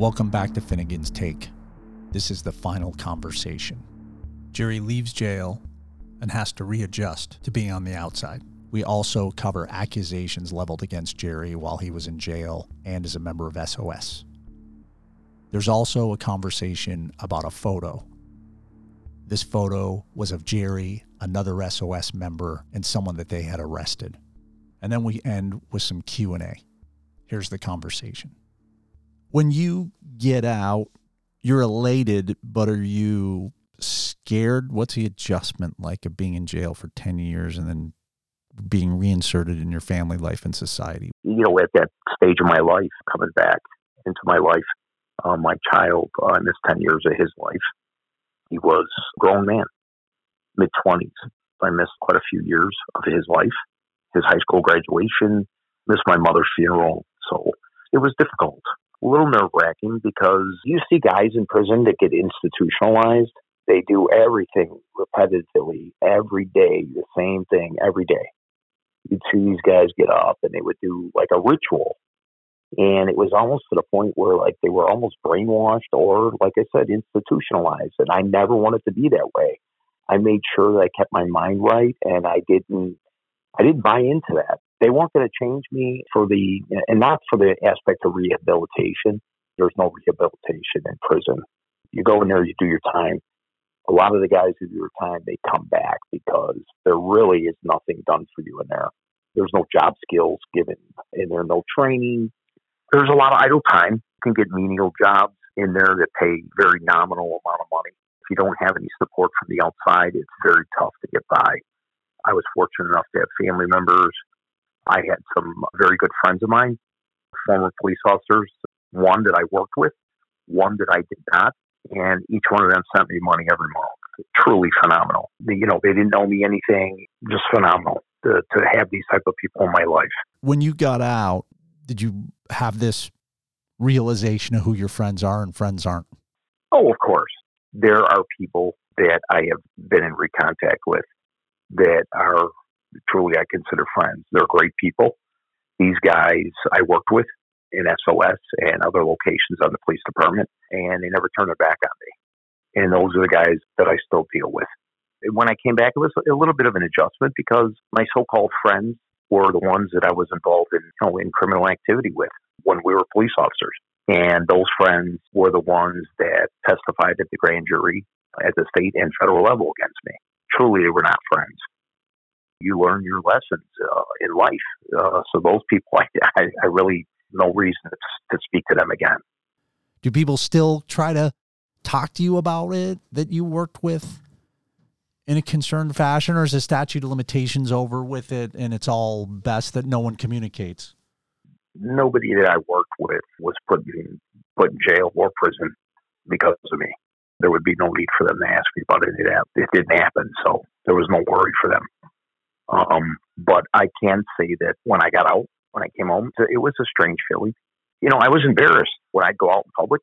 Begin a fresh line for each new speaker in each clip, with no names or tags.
Welcome back to Finnigan's Take. This is the final conversation. Jerry leaves jail and has to readjust to being on the outside. We also cover accusations leveled against Jerry while he was in jail and as a member of SOS. There's also a conversation about a photo. This photo was of Jerry, another SOS member, and someone that they had arrested. And then we end with some Q&A. Here's the conversation when you get out, you're elated, but are you scared? What's the adjustment like of being in jail for 10 years and then being reinserted in your family life and society?
You know, at that stage of my life, coming back into my life, uh, my child, uh, this 10 years of his life, he was a grown man, mid 20s. I missed quite a few years of his life, his high school graduation, missed my mother's funeral. So it was difficult a little nerve wracking because you see guys in prison that get institutionalized. They do everything repetitively every day, the same thing every day. You'd see these guys get up and they would do like a ritual. And it was almost to the point where like they were almost brainwashed or like I said, institutionalized. And I never wanted to be that way. I made sure that I kept my mind right and I didn't I didn't buy into that they weren't going to change me for the, and not for the aspect of rehabilitation. There's no rehabilitation in prison. You go in there, you do your time. A lot of the guys who do your time, they come back because there really is nothing done for you in there. There's no job skills given in there, no training. There's a lot of idle time. You can get menial jobs in there that pay very nominal amount of money. If you don't have any support from the outside, it's very tough to get by. I was fortunate enough to have family members I had some very good friends of mine, former police officers, one that I worked with, one that I did not, and each one of them sent me money every month. Truly phenomenal. You know, they didn't owe me anything, just phenomenal to, to have these type of people in my life.
When you got out, did you have this realization of who your friends are and friends aren't?
Oh, of course. There are people that I have been in recontact with that are truly I consider friends. They're great people. These guys I worked with in SOS and other locations on the police department, and they never turned their back on me. And those are the guys that I still deal with. When I came back, it was a little bit of an adjustment because my so-called friends were the ones that I was involved in, you know, in criminal activity with when we were police officers. And those friends were the ones that testified at the grand jury at the state and federal level against me. Truly, they were not friends you learn your lessons uh, in life. Uh, so those people, I, I, I really no reason to, to speak to them again.
Do people still try to talk to you about it that you worked with in a concerned fashion, or is the statute of limitations over with it, and it's all best that no one communicates?
Nobody that I worked with was put in put in jail or prison because of me. There would be no need for them to ask me about it. It, it didn't happen, so there was no worry for them. Um, but I can say that when I got out, when I came home, it was a strange feeling. You know, I was embarrassed when I'd go out in public.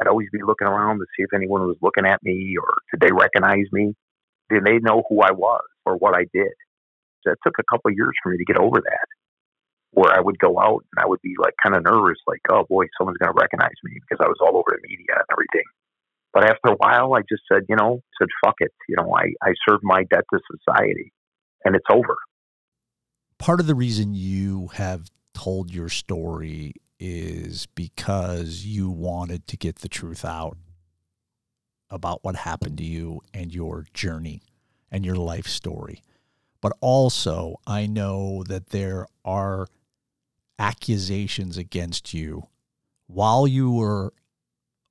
I'd always be looking around to see if anyone was looking at me or did they recognize me? Did they know who I was or what I did? So it took a couple of years for me to get over that. Where I would go out and I would be like kind of nervous, like, oh boy, someone's going to recognize me because I was all over the media and everything. But after a while, I just said, you know, said, fuck it. You know, I, I served my debt to society and it's over.
Part of the reason you have told your story is because you wanted to get the truth out about what happened to you and your journey and your life story. But also, I know that there are accusations against you while you were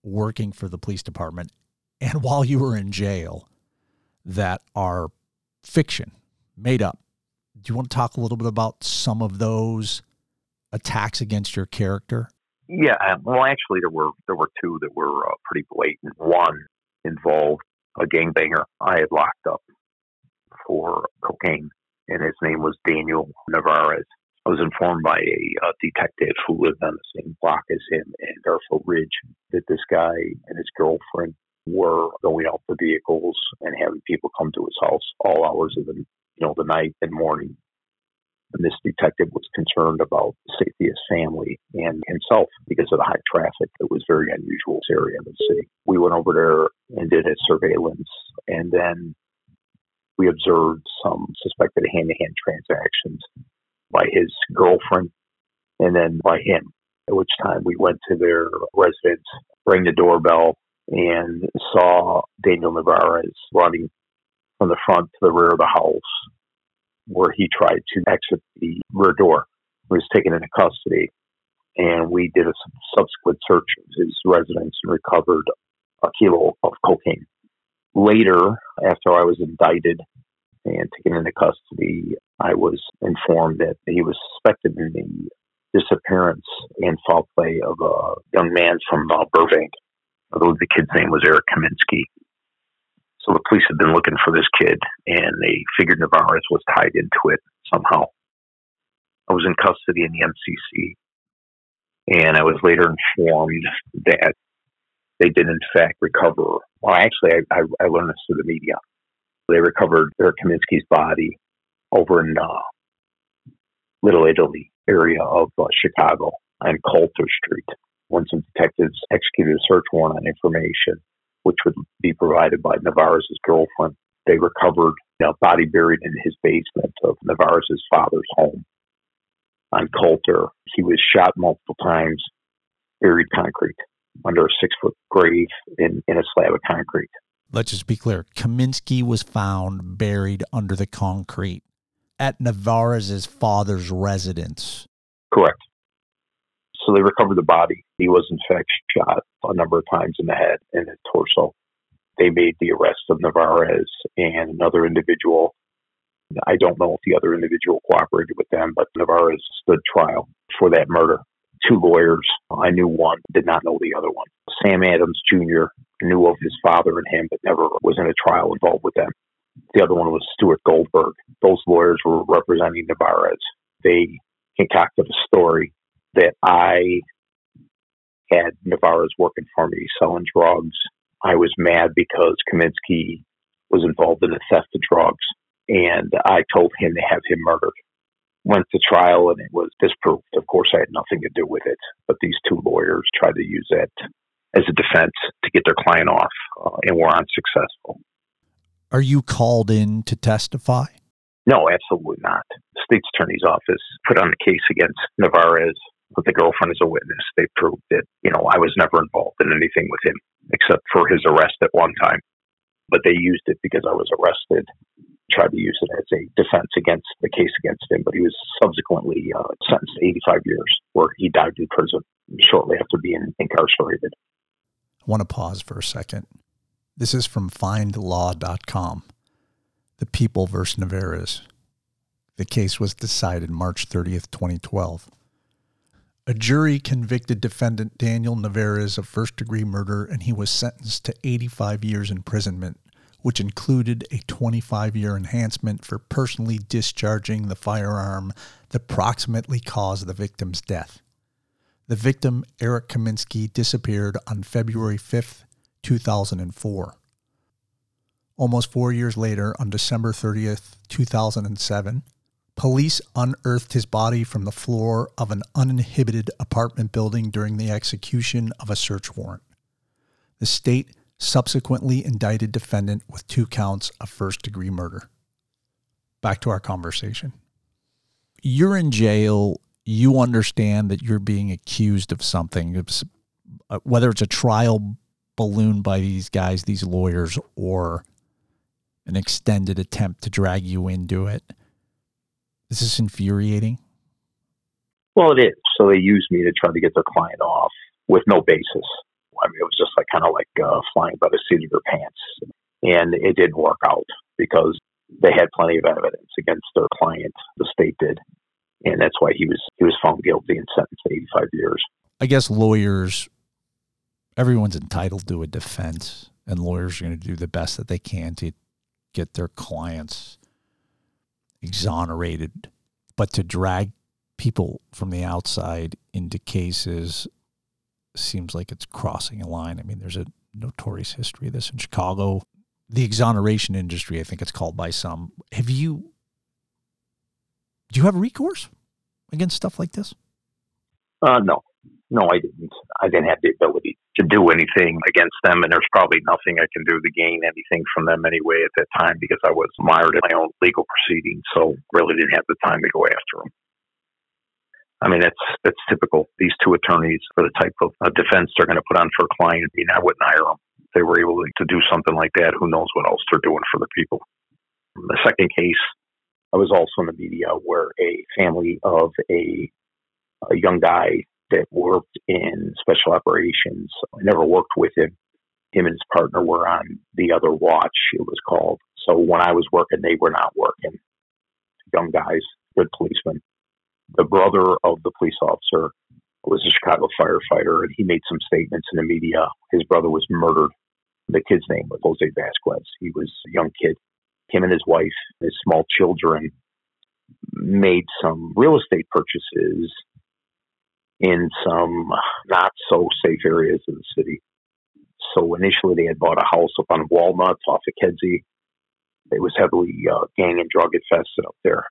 working for the police department and while you were in jail that are fiction made up. Do you want to talk a little bit about some of those attacks against your character?
Yeah, well, actually, there were there were two that were uh, pretty blatant. One involved a gangbanger I had locked up for cocaine, and his name was Daniel Navarez. I was informed by a uh, detective who lived on the same block as him in Garfield Ridge that this guy and his girlfriend were going out for vehicles and having people come to his house all hours of the you know the night and morning. And this detective was concerned about the safety of his family and himself because of the high traffic. It was very unusual area in the city. We went over there and did a surveillance, and then we observed some suspected hand-to-hand transactions by his girlfriend and then by him. At which time we went to their residence, rang the doorbell, and saw Daniel Navarez running from the front to the rear of the house where he tried to exit the rear door. He was taken into custody, and we did a subsequent search of his residence and recovered a kilo of cocaine. Later, after I was indicted and taken into custody, I was informed that he was suspected in the disappearance and foul play of a young man from uh, Burbank. I believe the kid's name was Eric Kaminsky. So the police had been looking for this kid, and they figured Navarez was tied into it somehow. I was in custody in the MCC, and I was later informed that they did, in fact, recover. Well, actually, I, I, I learned this through the media. They recovered Eric Kaminsky's body over in uh, Little Italy area of uh, Chicago on Coulter Street when some detectives executed a search warrant on information which would be provided by Navarez's girlfriend. They recovered a body buried in his basement of Navarez's father's home on Coulter. He was shot multiple times, buried concrete under a six foot grave in, in a slab of concrete.
Let's just be clear. Kaminsky was found buried under the concrete at Navarez's father's residence.
Correct. So they recovered the body. He was in fact shot a number of times in the head and the torso. They made the arrest of Navarez and another individual. I don't know if the other individual cooperated with them, but Navarez stood trial for that murder. Two lawyers. I knew one, did not know the other one. Sam Adams Jr. knew of his father and him, but never was in a trial involved with them. The other one was Stuart Goldberg. Those lawyers were representing Navarez. They concocted a story that I had Navarez working for me selling drugs. I was mad because Kaminsky was involved in the theft of drugs, and I told him to have him murdered. Went to trial, and it was disproved. Of course, I had nothing to do with it, but these two lawyers tried to use that as a defense to get their client off, uh, and were unsuccessful.
Are you called in to testify?
No, absolutely not. The state's attorney's office put on the case against Navarez with the girlfriend is a witness. They proved that, you know, I was never involved in anything with him except for his arrest at one time. But they used it because I was arrested, tried to use it as a defense against the case against him. But he was subsequently uh, sentenced to 85 years, where he died in prison shortly after being incarcerated.
I want to pause for a second. This is from findlaw.com. The People versus Navarez. The case was decided March 30th, 2012. A jury convicted defendant Daniel Navarez of first degree murder, and he was sentenced to 85 years imprisonment, which included a 25 year enhancement for personally discharging the firearm that proximately caused the victim's death. The victim, Eric Kaminsky, disappeared on February 5th, 2004. Almost four years later, on December 30th, 2007, Police unearthed his body from the floor of an uninhibited apartment building during the execution of a search warrant. The state subsequently indicted defendant with two counts of first degree murder. Back to our conversation. You're in jail, you understand that you're being accused of something, uh, whether it's a trial balloon by these guys, these lawyers, or an extended attempt to drag you into it is this infuriating?
Well, it is. So they used me to try to get their client off with no basis. I mean, it was just like kind of like uh, flying by the seat of your pants. And it didn't work out because they had plenty of evidence against their client. The state did, and that's why he was he was found guilty and sentenced to 85 years.
I guess lawyers, everyone's entitled to a defense, and lawyers are going to do the best that they can to get their clients exonerated. But to drag people from the outside into cases seems like it's crossing a line. I mean, there's a notorious history of this in Chicago. The exoneration industry, I think it's called by some. Have you do you have recourse against stuff like this?
Uh, no, no, I didn't. I didn't have the ability to do anything against them, and there's probably nothing I can do to gain anything from them anyway at that time because I was mired in my own legal proceedings, so really didn't have the time to go after them. I mean, that's that's typical. These two attorneys for the type of defense they're going to put on for a client. I mean, I wouldn't hire them. If they were able to do something like that, who knows what else they're doing for the people. The second case, I was also in the media where a family of a, a young guy that worked in special operations. I never worked with him. Him and his partner were on the other watch, it was called. So when I was working, they were not working. Young guys, good policemen the brother of the police officer was a Chicago firefighter, and he made some statements in the media. His brother was murdered. The kid's name was Jose Vasquez. He was a young kid. Him and his wife, his small children, made some real estate purchases in some not so safe areas of the city. So initially, they had bought a house up on Walnut off of Kedzie. It was heavily uh, gang and drug infested up there.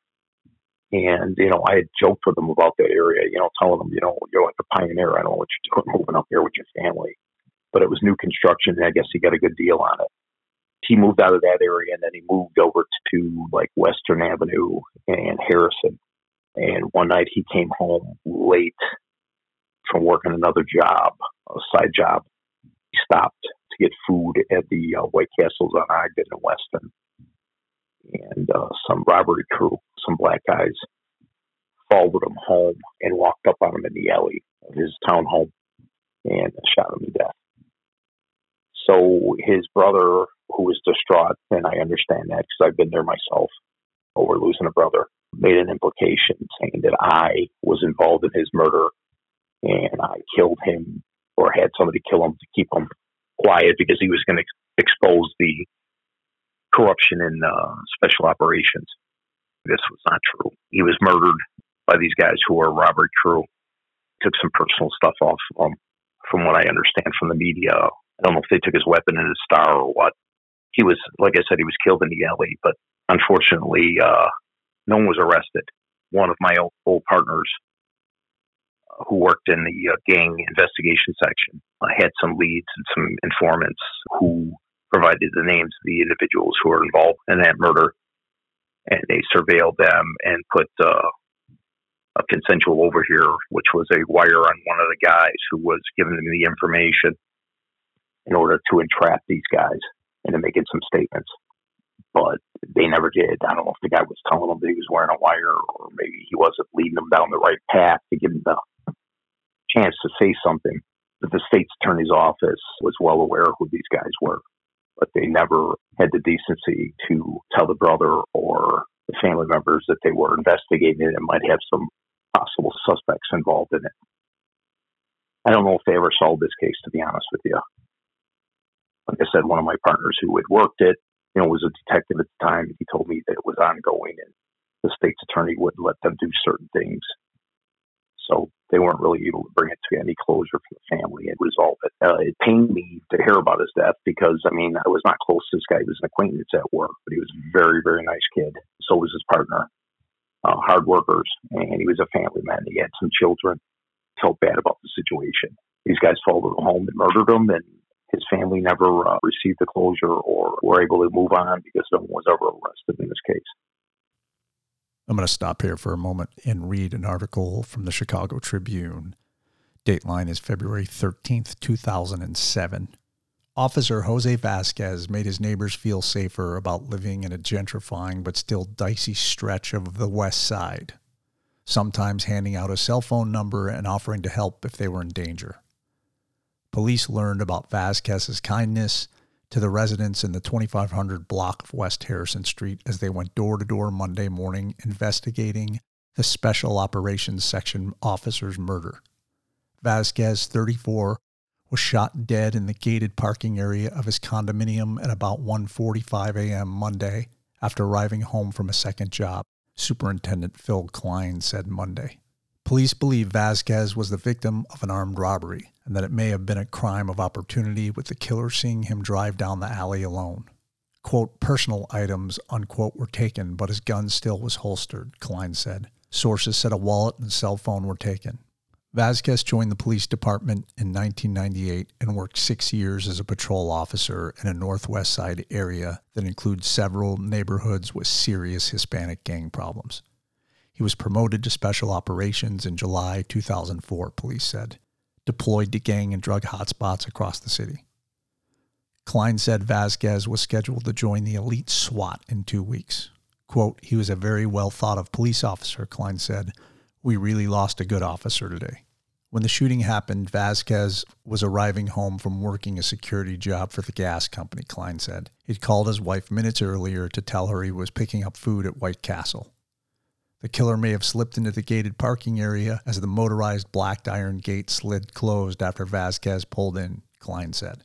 And, you know, I had joked with them about that area, you know, telling them, you know, you're like a pioneer. I don't know what you're doing moving up here with your family. But it was new construction, and I guess he got a good deal on it. He moved out of that area, and then he moved over to like Western Avenue and Harrison. And one night he came home late from working another job, a side job. He stopped to get food at the uh, White Castles on Ogden and Western and uh, some robbery crew, some black guys, followed him home and walked up on him in the alley of his town home and shot him to death. So his brother, who was distraught, and I understand that because I've been there myself over losing a brother, made an implication saying that I was involved in his murder and I killed him or had somebody kill him to keep him quiet because he was going to expose the corruption in uh, special operations. This was not true. He was murdered by these guys who are Robert crew. Took some personal stuff off of him, from what I understand from the media. I don't know if they took his weapon and his star or what. He was, like I said, he was killed in the alley, but unfortunately, uh, no one was arrested. One of my old, old partners who worked in the uh, gang investigation section uh, had some leads and some informants who provided the names of the individuals who were involved in that murder, and they surveilled them and put uh, a consensual overhear, which was a wire on one of the guys who was giving them the information in order to entrap these guys into making some statements. But they never did. I don't know if the guy was telling them that he was wearing a wire or maybe he wasn't leading them down the right path to give them the chance to say something. But the state's attorney's office was well aware who these guys were but they never had the decency to tell the brother or the family members that they were investigating it and might have some possible suspects involved in it. I don't know if they ever solved this case, to be honest with you. Like I said, one of my partners who had worked it, you know, was a detective at the time. He told me that it was ongoing and the state's attorney wouldn't let them do certain things. So they weren't really able to bring it to any closure for the family and resolve it. Uh, it pained me to hear about his death because, I mean, I was not close to this guy. He was an acquaintance at work, but he was a very, very nice kid. So was his partner. Uh, hard workers, and he was a family man. He had some children. Felt bad about the situation. These guys followed him home and murdered him, and his family never uh, received the closure or were able to move on because no one was ever arrested in this case.
I'm going to stop here for a moment and read an article from the Chicago Tribune. Dateline is February 13th, 2007. Officer Jose Vasquez made his neighbors feel safer about living in a gentrifying but still dicey stretch of the west side, sometimes handing out a cell phone number and offering to help if they were in danger. Police learned about Vasquez's kindness to the residents in the 2500 block of West Harrison Street as they went door to door Monday morning investigating the Special Operations Section officer's murder. Vasquez, 34, was shot dead in the gated parking area of his condominium at about 1:45 a.m. Monday after arriving home from a second job, Superintendent Phil Cline said Monday. Police believe Vasquez was the victim of an armed robbery and that it may have been a crime of opportunity with the killer seeing him drive down the alley alone. Quote, personal items, unquote, were taken, but his gun still was holstered, Cline said. Sources said a wallet and cell phone were taken. Vasquez joined the police department in 1998 and worked six years as a patrol officer in a Northwest Side area that includes several neighborhoods with serious Hispanic gang problems. He was promoted to special operations in July 2004, police said, deployed to gang and drug hotspots across the city. Cline said Vasquez was scheduled to join the elite SWAT in two weeks. Quote, he was a very well thought of police officer, Cline said, we really lost a good officer today. When the shooting happened, Vasquez was arriving home from working a security job for the gas company, Cline said. He'd called his wife minutes earlier to tell her he was picking up food at White Castle. The killer may have slipped into the gated parking area as the motorized black iron gate slid closed after Vasquez pulled in, Cline said.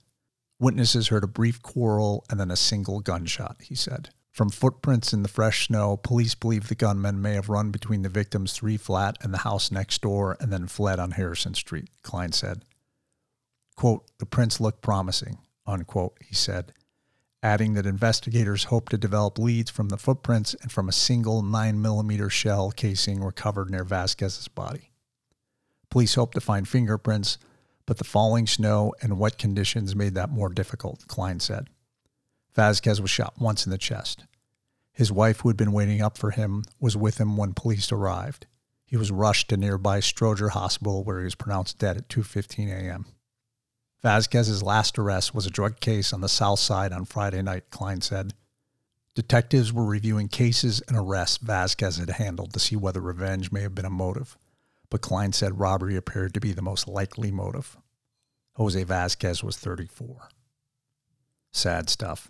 Witnesses heard a brief quarrel and then a single gunshot, he said. From footprints in the fresh snow, police believe the gunman may have run between the victim's three flat and the house next door and then fled on Harrison Street, Cline said. Quote, the prints look promising, unquote, he said, adding that investigators hope to develop leads from the footprints and from a single 9mm shell casing recovered near Vasquez's body. Police hope to find fingerprints, but the falling snow and wet conditions made that more difficult, Cline said. Vasquez was shot once in the chest. His wife, who had been waiting up for him, was with him when police arrived. He was rushed to nearby Stroger Hospital where he was pronounced dead at 2:15 a.m. Vasquez's last arrest was a drug case on the south side on Friday night, Cline said. Detectives were reviewing cases and arrests Vasquez had handled to see whether revenge may have been a motive, but Cline said robbery appeared to be the most likely motive. Jose Vasquez was 34. Sad stuff.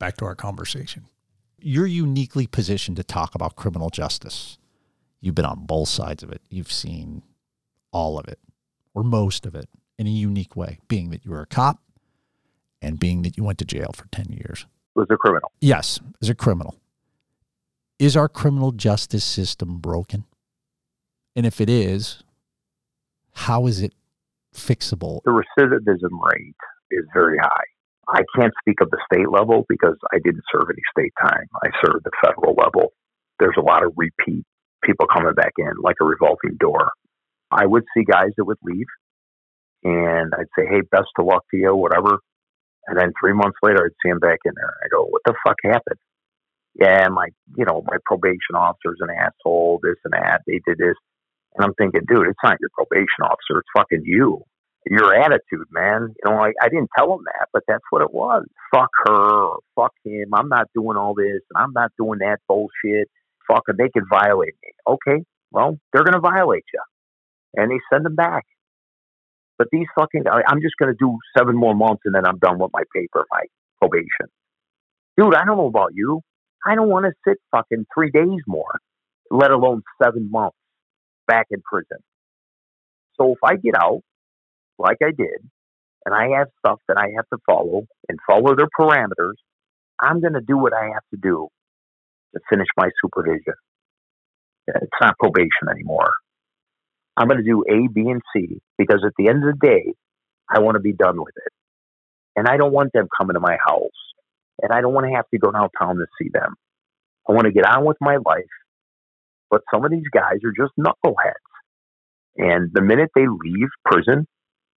back to our conversation. You're uniquely positioned to talk about criminal justice. You've been on both sides of it. You've seen all of it, or most of it, in a unique way, being that you were a cop and being that you went to jail for 10 years.
Was a criminal.
Yes, as a criminal. Is our criminal justice system broken? And if it is, how is it fixable?
The recidivism rate is very high. I can't speak of the state level because I didn't serve any state time. I served the federal level. There's a lot of repeat people coming back in, like a revolving door. I would see guys that would leave, and I'd say, "Hey, best of luck to you, whatever." And then three months later, I'd see them back in there. I go, "What the fuck happened?" Yeah, my you know my probation officer's an asshole. This and that. They did this, and I'm thinking, dude, it's not your probation officer. It's fucking you your attitude, man. You know, I, I didn't tell him that, but that's what it was. Fuck her or fuck him. I'm not doing all this and I'm not doing that bullshit. Fuck them. They can violate me. Okay, well, they're going to violate you. And they send them back. But these fucking guys, I'm just going to do seven more months and then I'm done with my paper, my probation. Dude, I don't know about you. I don't want to sit fucking three days more, let alone seven months back in prison. So if I get out like I did, and I have stuff that I have to follow and follow their parameters, I'm going to do what I have to do to finish my supervision. It's not probation anymore. I'm going to do A, B, and C because at the end of the day, I want to be done with it. And I don't want them coming to my house. And I don't want to have to go downtown to see them. I want to get on with my life. But some of these guys are just knuckleheads. And the minute they leave prison,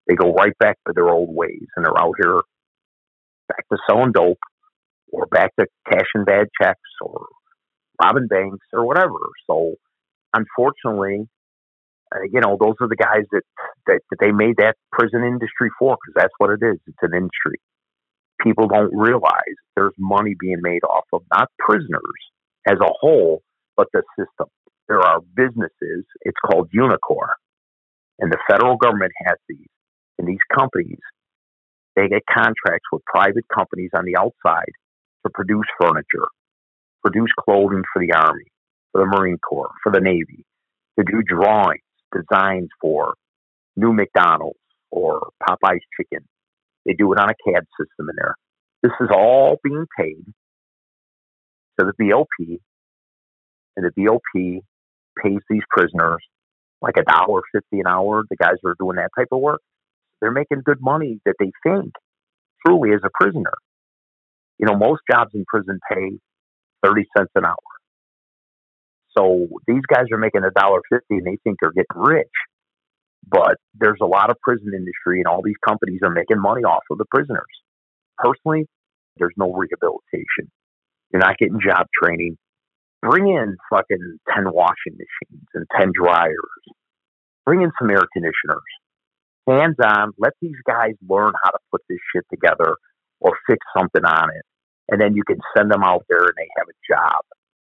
they go right back to their old ways and they're out here back to selling dope or back to cashing bad checks or robbing banks or whatever. So unfortunately, uh, you know, those are the guys that, that, that they made that prison industry for because that's what it is. It's an industry. People don't realize there's money being made off of not prisoners as a whole, but the system. There are businesses, it's called Unicor, and the federal government has these. And these companies, they get contracts with private companies on the outside to produce furniture, produce clothing for the Army, for the Marine Corps, for the Navy, to do drawings, designs for new McDonald's or Popeye's Chicken. They do it on a CAD system in there. This is all being paid to the BOP, and the BOP pays these prisoners like a dollar fifty an hour. The guys who are doing that type of work, they're making good money that they think truly as a prisoner. You know, most jobs in prison pay thirty cents an hour. So these guys are making a dollar fifty and they think they're getting rich. But there's a lot of prison industry and all these companies are making money off of the prisoners. Personally, there's no rehabilitation. You're not getting job training. Bring in fucking 10 washing machines and 10 dryers. Bring in some air conditioners. Hands on, um, let these guys learn how to put this shit together or fix something on it. And then you can send them out there and they have a job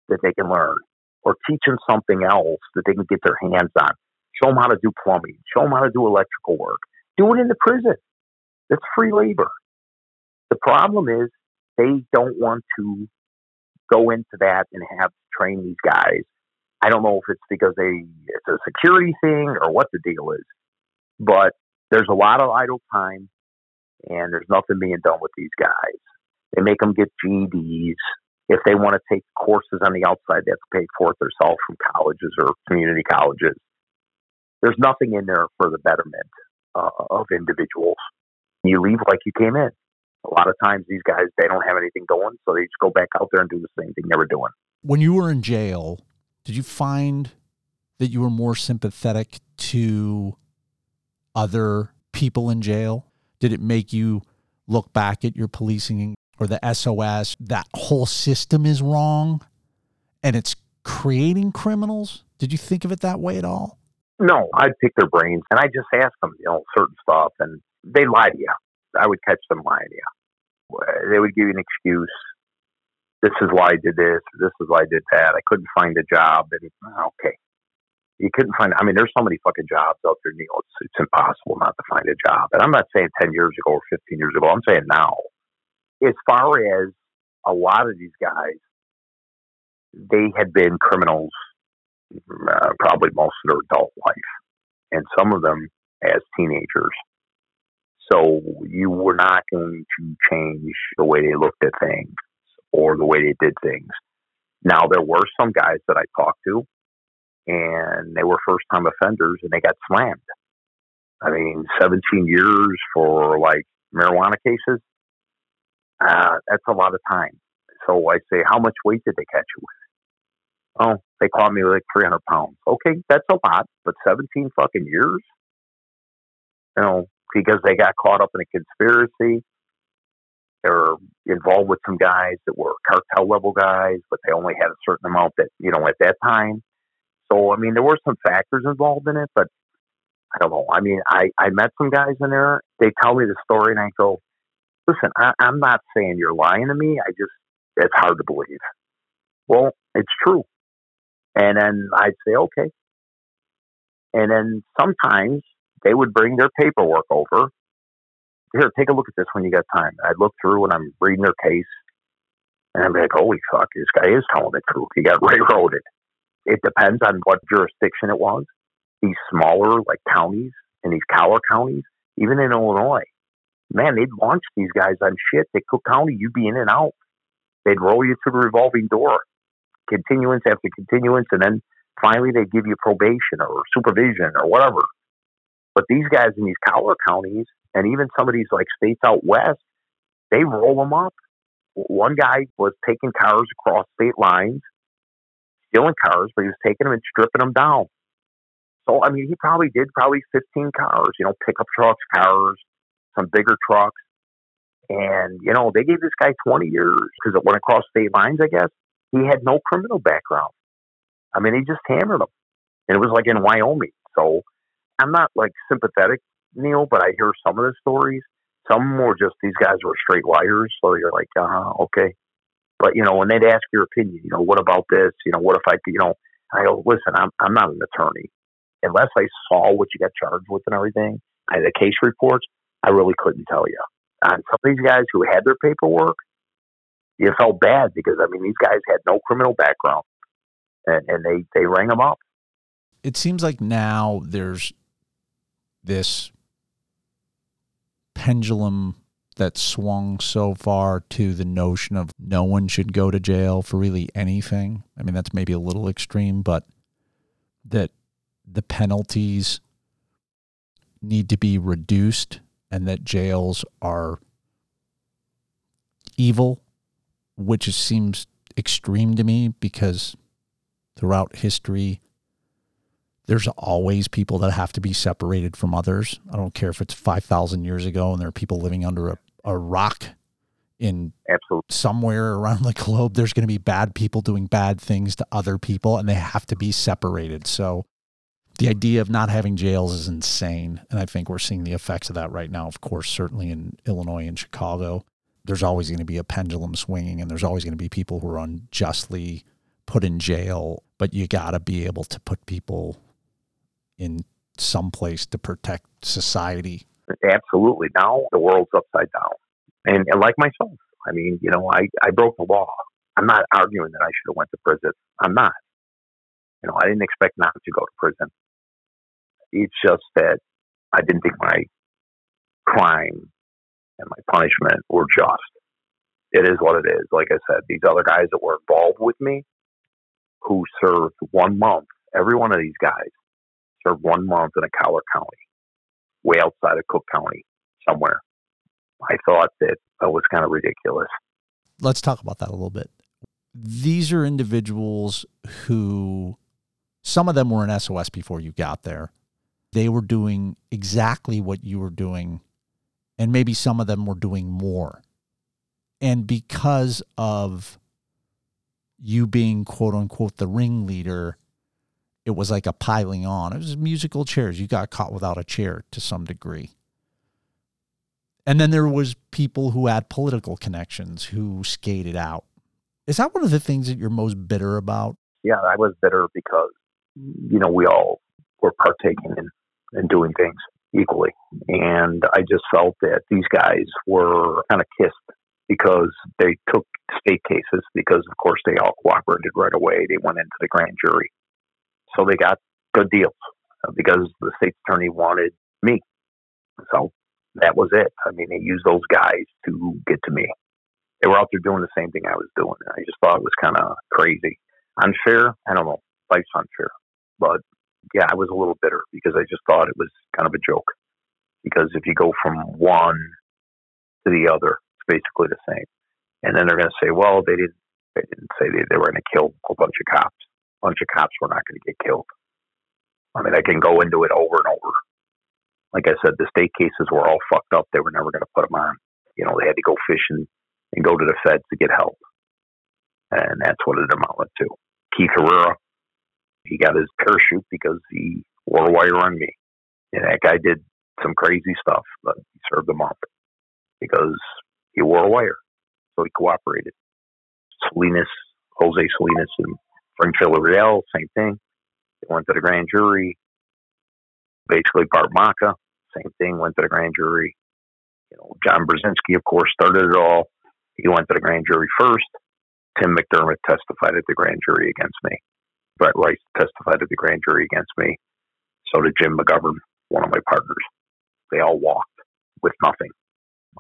that they can learn or teach them something else that they can get their hands on. Show them how to do plumbing. Show them how to do electrical work. Do it in the prison. That's free labor. The problem is they don't want to go into that and have to train these guys. I don't know if it's because they it's a security thing or what the deal is, but there's a lot of idle time, and there's nothing being done with these guys. They make them get GEDs. If they want to take courses on the outside, they have to pay for it themselves from colleges or community colleges. There's nothing in there for the betterment uh, of individuals. You leave like you came in a lot of times these guys they don't have anything going, so they just go back out there and do the same thing they were doing.
When you were in jail, did you find that you were more sympathetic to other people in jail? Did it make you look back at your policing or the SOS? That whole system is wrong and it's creating criminals? Did you think of it that way at all?
No, I'd pick their brains and I just ask them, you know, certain stuff and they lie to you. I would catch them lying to you they would give you an excuse. This is why I did this. This is why I did that. I couldn't find a job. And okay, you couldn't find. I mean, there's so many fucking jobs out there, Neal. It's, it's impossible not to find a job. And I'm not saying ten years ago or fifteen years ago. I'm saying now. As far as a lot of these guys, they had been criminals uh, probably most of their adult life, and some of them as teenagers. So you were not going to change the way they looked at things or the way they did things. Now, there were some guys that I talked to, and they were first time offenders and they got slammed. I mean, 17 years for like marijuana cases, uh, that's a lot of time. So I say, how much weight did they catch you with? Oh, they caught me with like 300 pounds. Okay, that's a lot, but 17 fucking years? You know, because they got caught up in a conspiracy. They were involved with some guys that were cartel level guys, but they only had a certain amount that, you know, at that time. So, I mean, there were some factors involved in it, but I don't know. I mean, I, I met some guys in there. They tell me the story, and I go, listen, I, I'm not saying you're lying to me. I just, it's hard to believe. Well, it's true. And then I'd say, okay. And then sometimes they would bring their paperwork over. Here, take a look at this when you got time. I'd look through and I'm reading their case, and I'm like, holy fuck, this guy is telling the truth. He got railroaded. It depends on what jurisdiction it was. These smaller, like counties and these collar counties, even in Illinois, man, they'd launch these guys on shit. They Cook County, you'd be in and out. They'd roll you to the revolving door, continuance after continuance, and then finally they'd give you probation or supervision or whatever. But these guys in these collar counties, and even some of these like states out west, they roll them up. One guy was taking cars across state lines, stealing cars, but he was taking them and stripping them down. So I mean, he probably did probably 15 cars, you know, pickup trucks, cars, some bigger trucks, And, you know, they gave this guy 20 years because it went across state lines, I guess. He had no criminal background. I mean, he just hammered him. And it was like in Wyoming. So I'm not like sympathetic, Neal, but I hear some of the stories. Some were just these guys were straight liars. So you're like, uh okay. But, you know, when they'd ask your opinion, you know, what about this? You know, what if I, you know, I go, listen, I'm, I'm not an attorney. Unless I saw what you got charged with and everything, I, the case reports, I really couldn't tell you. On some of these guys who had their paperwork, you felt bad because, I mean, these guys had no criminal background and, and they, they rang them up.
It seems like now there's this pendulum that swung so far to the notion of no one should go to jail for really anything. I mean, that's maybe a little extreme, but that the penalties need to be reduced and that jails are evil, which seems extreme to me because throughout history, there's always people that have to be separated from others. I don't care if it's 5,000 years ago and there are people living under a, a rock in
Absolutely.
somewhere around the globe. There's going to be bad people doing bad things to other people and they have to be separated. So the idea of not having jails is insane. And I think we're seeing the effects of that right now, of course, certainly in Illinois and Chicago. There's always going to be a pendulum swinging and there's always going to be people who are unjustly put in jail. But you got to be able to put people in some place to protect society.
Absolutely. Now the world's upside down. And, and like myself, I mean, you know, I, I broke the law. I'm not arguing that I should have went to prison. I'm not. You know, I didn't expect not to go to prison. It's just that I didn't think my crime and my punishment were just. It is what it is. Like I said, these other guys that were involved with me who served one month, every one of these guys served one month in Collier County, way outside of Cook County, somewhere. I thought that that was kind of ridiculous.
Let's talk about that a little bit. These are individuals who, some of them were in SOS before you got there. They were doing exactly what you were doing, and maybe some of them were doing more. And because of you being quote unquote the ringleader, it was like a piling on. It was musical chairs. You got caught without a chair to some degree. And then there was people who had political connections who skated out. Is that one of the things that you're most bitter about?
Yeah, I was bitter because you know we all were partaking in and doing things equally, and I just felt that these guys were kind of kissed because they took state cases because of course they all cooperated right away. They went into the grand jury so they got good deals uh, because the state attorney wanted me. So that was it. I mean, they used those guys to get to me. They were out there doing the same thing I was doing. I just thought it was kind of crazy. Unfair? I don't know. Life's unfair. But yeah, I was a little bitter because I just thought it was kind of a joke. Because if you go from one to the other, it's basically the same. And then they're going to say, well, they didn't, they didn't say they, they were going to kill a whole bunch of cops bunch of cops were not going to get killed. I mean, I can go into it over and over. Like I said, the state cases were all fucked up. They were never going to put them on. You know, they had to go fishing and go to the feds to get help. And that's what it amounted to. Keith Herrera, he got his parachute because he wore a wire on me. And that guy did some crazy stuff, but he served them up because he wore a wire. So he cooperated. Salinas, Jose Salinas, and Frank Villarreal, same thing. They went to the grand jury. Basically, Bart Maka, same thing, went to the grand jury. You know, John Brzezinski, of course, started it all. He went to the grand jury first. Tim McDermott testified at the grand jury against me. Brett Rice testified at the grand jury against me. So did Jim McGovern, one of my partners. They all walked with nothing.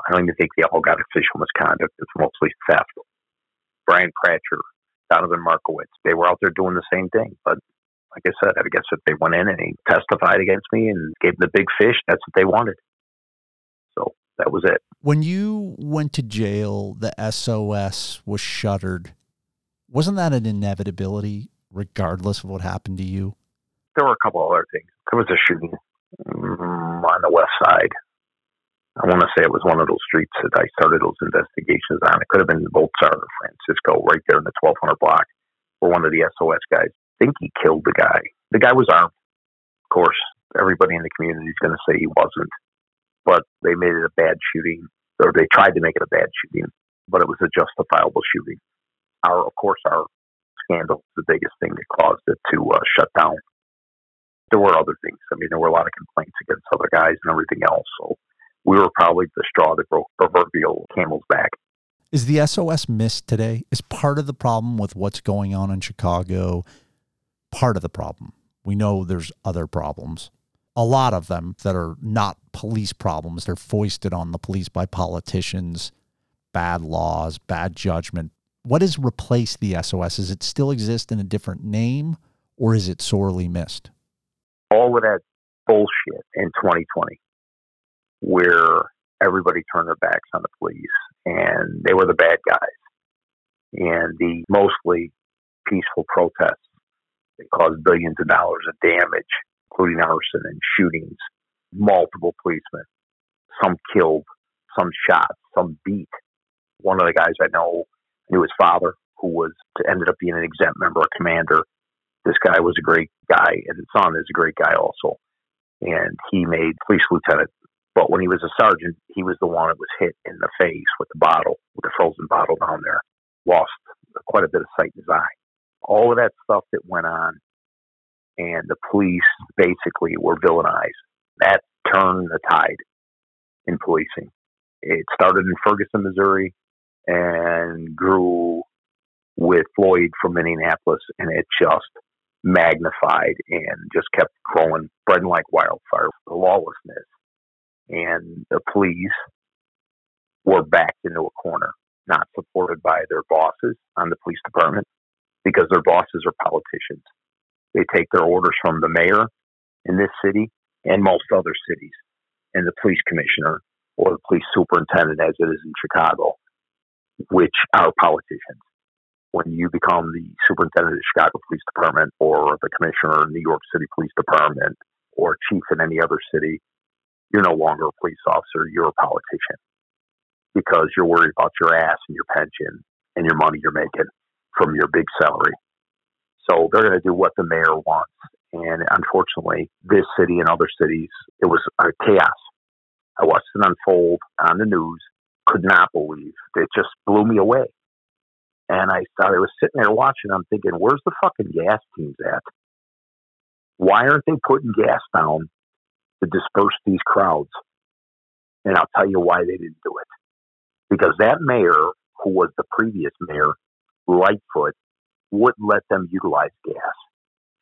I don't even think they all got official misconduct. It's mostly theft. Brian Pratcher, Donovan Markowitz. They were out there doing the same thing. But like I said, I guess if they went in and he testified against me and gave the big fish, that's what they wanted. So that was it.
When you went to jail, the SOS was shuttered. Wasn't that an inevitability, regardless of what happened to you?
There were a couple other things. There was a shooting on the west side I want to say it was one of those streets that I started those investigations on. It could have been Bolt or Francisco, right there in the 1200 block, where one of the SOS guys. I think he killed the guy. The guy was armed. Of course, everybody in the community is going to say he wasn't, but they made it a bad shooting, or they tried to make it a bad shooting, but it was a justifiable shooting. Our, of course, our scandal was the biggest thing that caused it to uh, shut down. There were other things. I mean, there were a lot of complaints against other guys and everything else. So we were probably the straw that broke proverbial camel's back.
Is the SOS missed today? Is part of the problem with what's going on in Chicago part of the problem? We know there's other problems. A lot of them that are not police problems. They're foisted on the police by politicians, bad laws, bad judgment. What has replaced the SOS? Does it still exist in a different name or is it sorely missed?
All of that bullshit in 2020 where everybody turned their backs on the police and they were the bad guys. And the mostly peaceful protests that caused billions of dollars of damage, including arson and shootings, multiple policemen, some killed, some shot, some beat. One of the guys I know knew his father, who was ended up being an exempt member, a commander. This guy was a great guy, and his son is a great guy also. And he made police lieutenant but when he was a sergeant, he was the one that was hit in the face with the bottle, with the frozen bottle down there. Lost quite a bit of sight in his eye. All of that stuff that went on, and the police basically were villainized. That turned the tide in policing. It started in Ferguson, Missouri, and grew with Floyd from Indianapolis, and it just magnified and just kept growing, spreading like wildfire. The lawlessness and the police were backed into a corner, not supported by their bosses on the police department because their bosses are politicians. They take their orders from the mayor in this city and most other cities, and the police commissioner or the police superintendent, as it is in Chicago, which are politicians. When you become the superintendent of the Chicago Police Department or the commissioner of New York City Police Department or chief in any other city, you're no longer a police officer, you're a politician because you're worried about your ass and your pension and your money you're making from your big salary. So they're going to do what the mayor wants. And unfortunately, this city and other cities, it was a chaos. I watched it unfold on the news, could not believe it just blew me away. And I thought I was sitting there watching, I'm thinking, where's the fucking gas teams at? Why aren't they putting gas down to disperse these crowds. And I'll tell you why they didn't do it. Because that mayor, who was the previous mayor, Lightfoot, wouldn't let them utilize gas.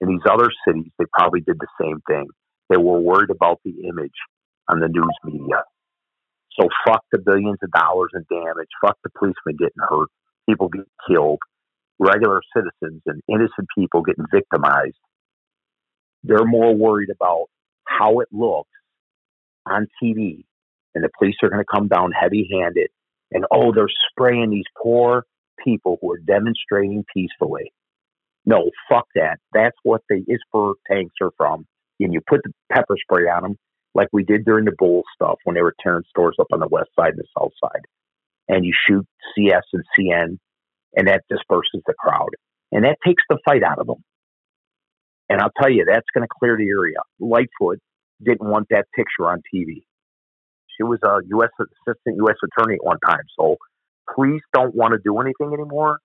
In these other cities, they probably did the same thing. They were worried about the image on the news media. So fuck the billions of dollars in damage. Fuck the policemen getting hurt. People getting killed. Regular citizens and innocent people getting victimized. They're more worried about how it looks on TV, and the police are going to come down heavy handed, and oh, they're spraying these poor people who are demonstrating peacefully. No, fuck that. That's what the ISPR tanks are from. And you put the pepper spray on them, like we did during the bull stuff when they were tearing stores up on the west side and the south side. And you shoot CS and CN, and that disperses the crowd. And that takes the fight out of them. And I'll tell you, that's going to clear the area. Lightfoot didn't want that picture on TV. She was a U.S. assistant U.S. attorney at one time. So police don't want to do anything anymore.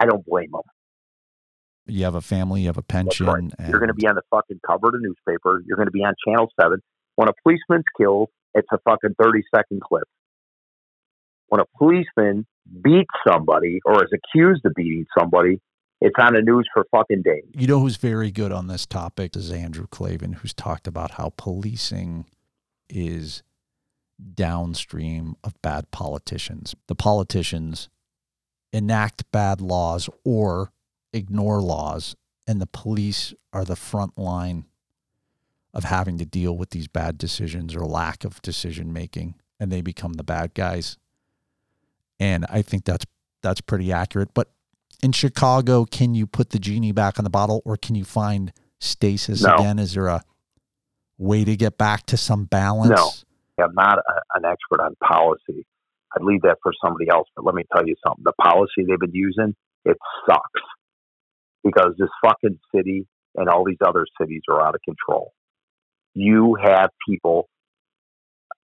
I don't blame them.
You have a family, you have a pension.
Right. And... You're going to be on the fucking cover of the newspaper. You're going to be on Channel 7. When a policeman's killed, it's a fucking 30 second clip. When a policeman beats somebody or is accused of beating somebody, it's on the news for fucking days.
You know who's very good on this topic is Andrew Klavan, who's talked about how policing is downstream of bad politicians. The politicians enact bad laws or ignore laws, and the police are the front line of having to deal with these bad decisions or lack of decision making, and they become the bad guys. And I think that's that's pretty accurate. But in Chicago, can you put the genie back on the bottle or can you find stasis no. again? Is there a way to get back to some balance?
No. I'm not a, an expert on policy. I'd leave that for somebody else. But let me tell you something: the policy they've been using it sucks because this fucking city and all these other cities are out of control. You have people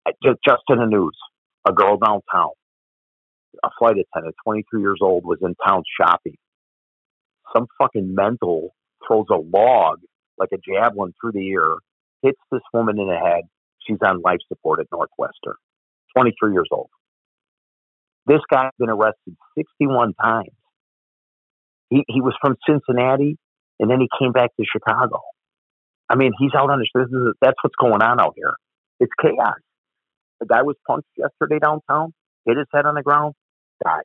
uh, just, just in the news. A girl downtown, a flight attendant, 23 years old, was in town shopping. Some fucking mental throws a log like a javelin through the air, hits this woman in the head. She's on life support at Northwestern. 23 years old. This guy's been arrested 61 times. He, he was from Cincinnati and then he came back to Chicago. I mean, he's out on the street. That's what's going on out here. It's chaos. The guy was punched yesterday downtown, hit his head on the ground, died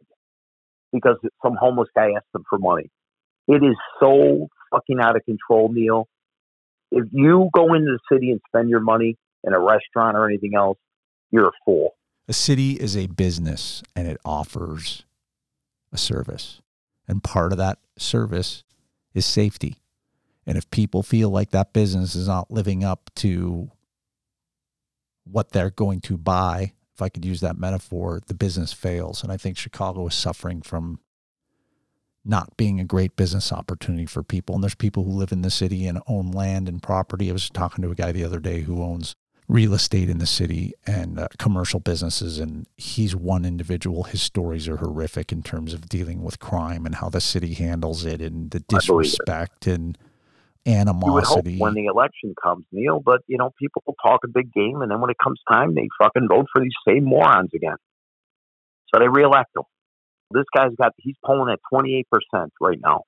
because some homeless guy asked him for money. It is so fucking out of control, Neal. If you go into the city and spend your money in a restaurant or anything else, you're a fool.
A city is a business and it offers a service. And part of that service is safety. And if people feel like that business is not living up to what they're going to buy, if I could use that metaphor, the business fails. And I think Chicago is suffering from not being a great business opportunity for people. And there's people who live in the city and own land and property. I was talking to a guy the other day who owns real estate in the city and uh, commercial businesses. And he's one individual. His stories are horrific in terms of dealing with crime and how the city handles it and the disrespect and animosity.
You would hope when the election comes, Neal, but you know, people will talk a big game, and then when it comes time, they fucking vote for these same morons again. So they reelect him. This guy's got he's polling at twenty eight percent right now.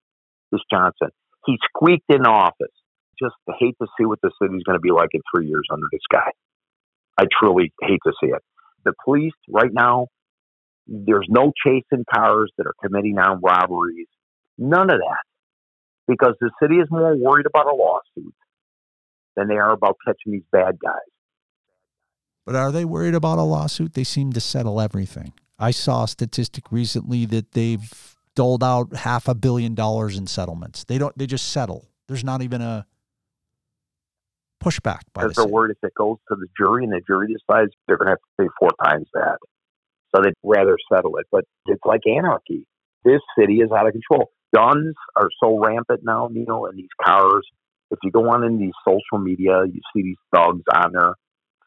This Johnson, he squeaked in office just hate to see what the city's going to be like in three years under this guy. I truly hate to see it. The police right now, there's no chasing cars that are committing armed robberies. None of that. Because the city is more worried about a lawsuit than they are about catching these bad guys.
But are they worried about a lawsuit? They seem to settle everything. I saw a statistic recently that they've doled out half a billion dollars in settlements. They don't they just settle. There's not even a pushback by
because the they're worried if it goes to the jury and the jury decides they're going to have to pay four times that. So they'd rather settle it. But it's like anarchy. This city is out of control. Guns are so rampant now, Neal, in these cars. If you go on in these social media, you see these thugs on there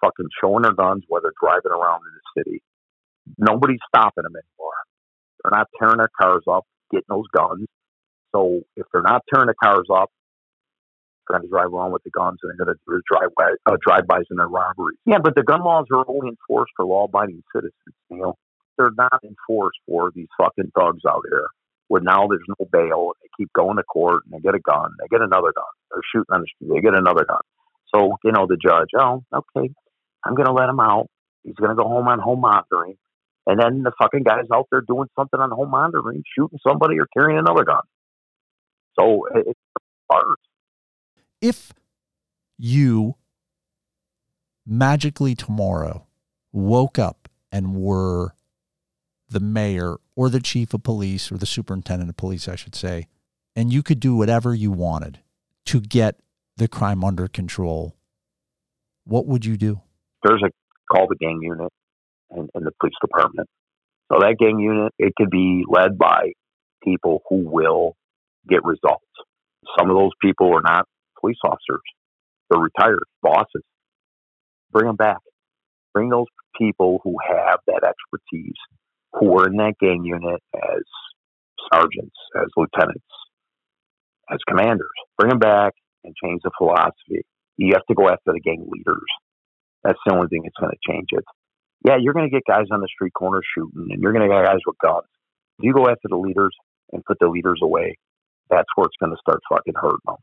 fucking showing their guns while they're driving around in the city. Nobody's stopping them anymore. They're not tearing their cars up, getting those guns. So if they're not tearing the cars up, they're going to drive around with the guns and they're going to do drive uh, drive-bys and their robberies. Yeah, but the gun laws are only enforced for law-abiding citizens. You know, they're not enforced for these fucking thugs out here. Where now there's no bail, they keep going to court, and they get a gun, they get another gun, they're shooting on the street, they get another gun. So you know, the judge, oh, okay, I'm going to let him out. He's going to go home on home monitoring. And then the fucking guy's out there doing something on home monitoring, shooting somebody or carrying another gun. So it's hard
if you magically tomorrow woke up and were the mayor or the chief of police or the superintendent of police, I should say, and you could do whatever you wanted to get the crime under control, what would you do?
There's a call the gang unit in, in the police department. So that gang unit, it could be led by people who will get results. Some of those people are not police officers. They're retired bosses. Bring them back. Bring those people who have that expertise, who were in that gang unit as sergeants, as lieutenants, as commanders. Bring them back and change the philosophy. You have to go after the gang leaders. That's the only thing that's going to change it. Yeah, you're going to get guys on the street corner shooting, and you're going to get guys with guns. If you go after the leaders and put the leaders away, that's where it's going to start fucking hurting them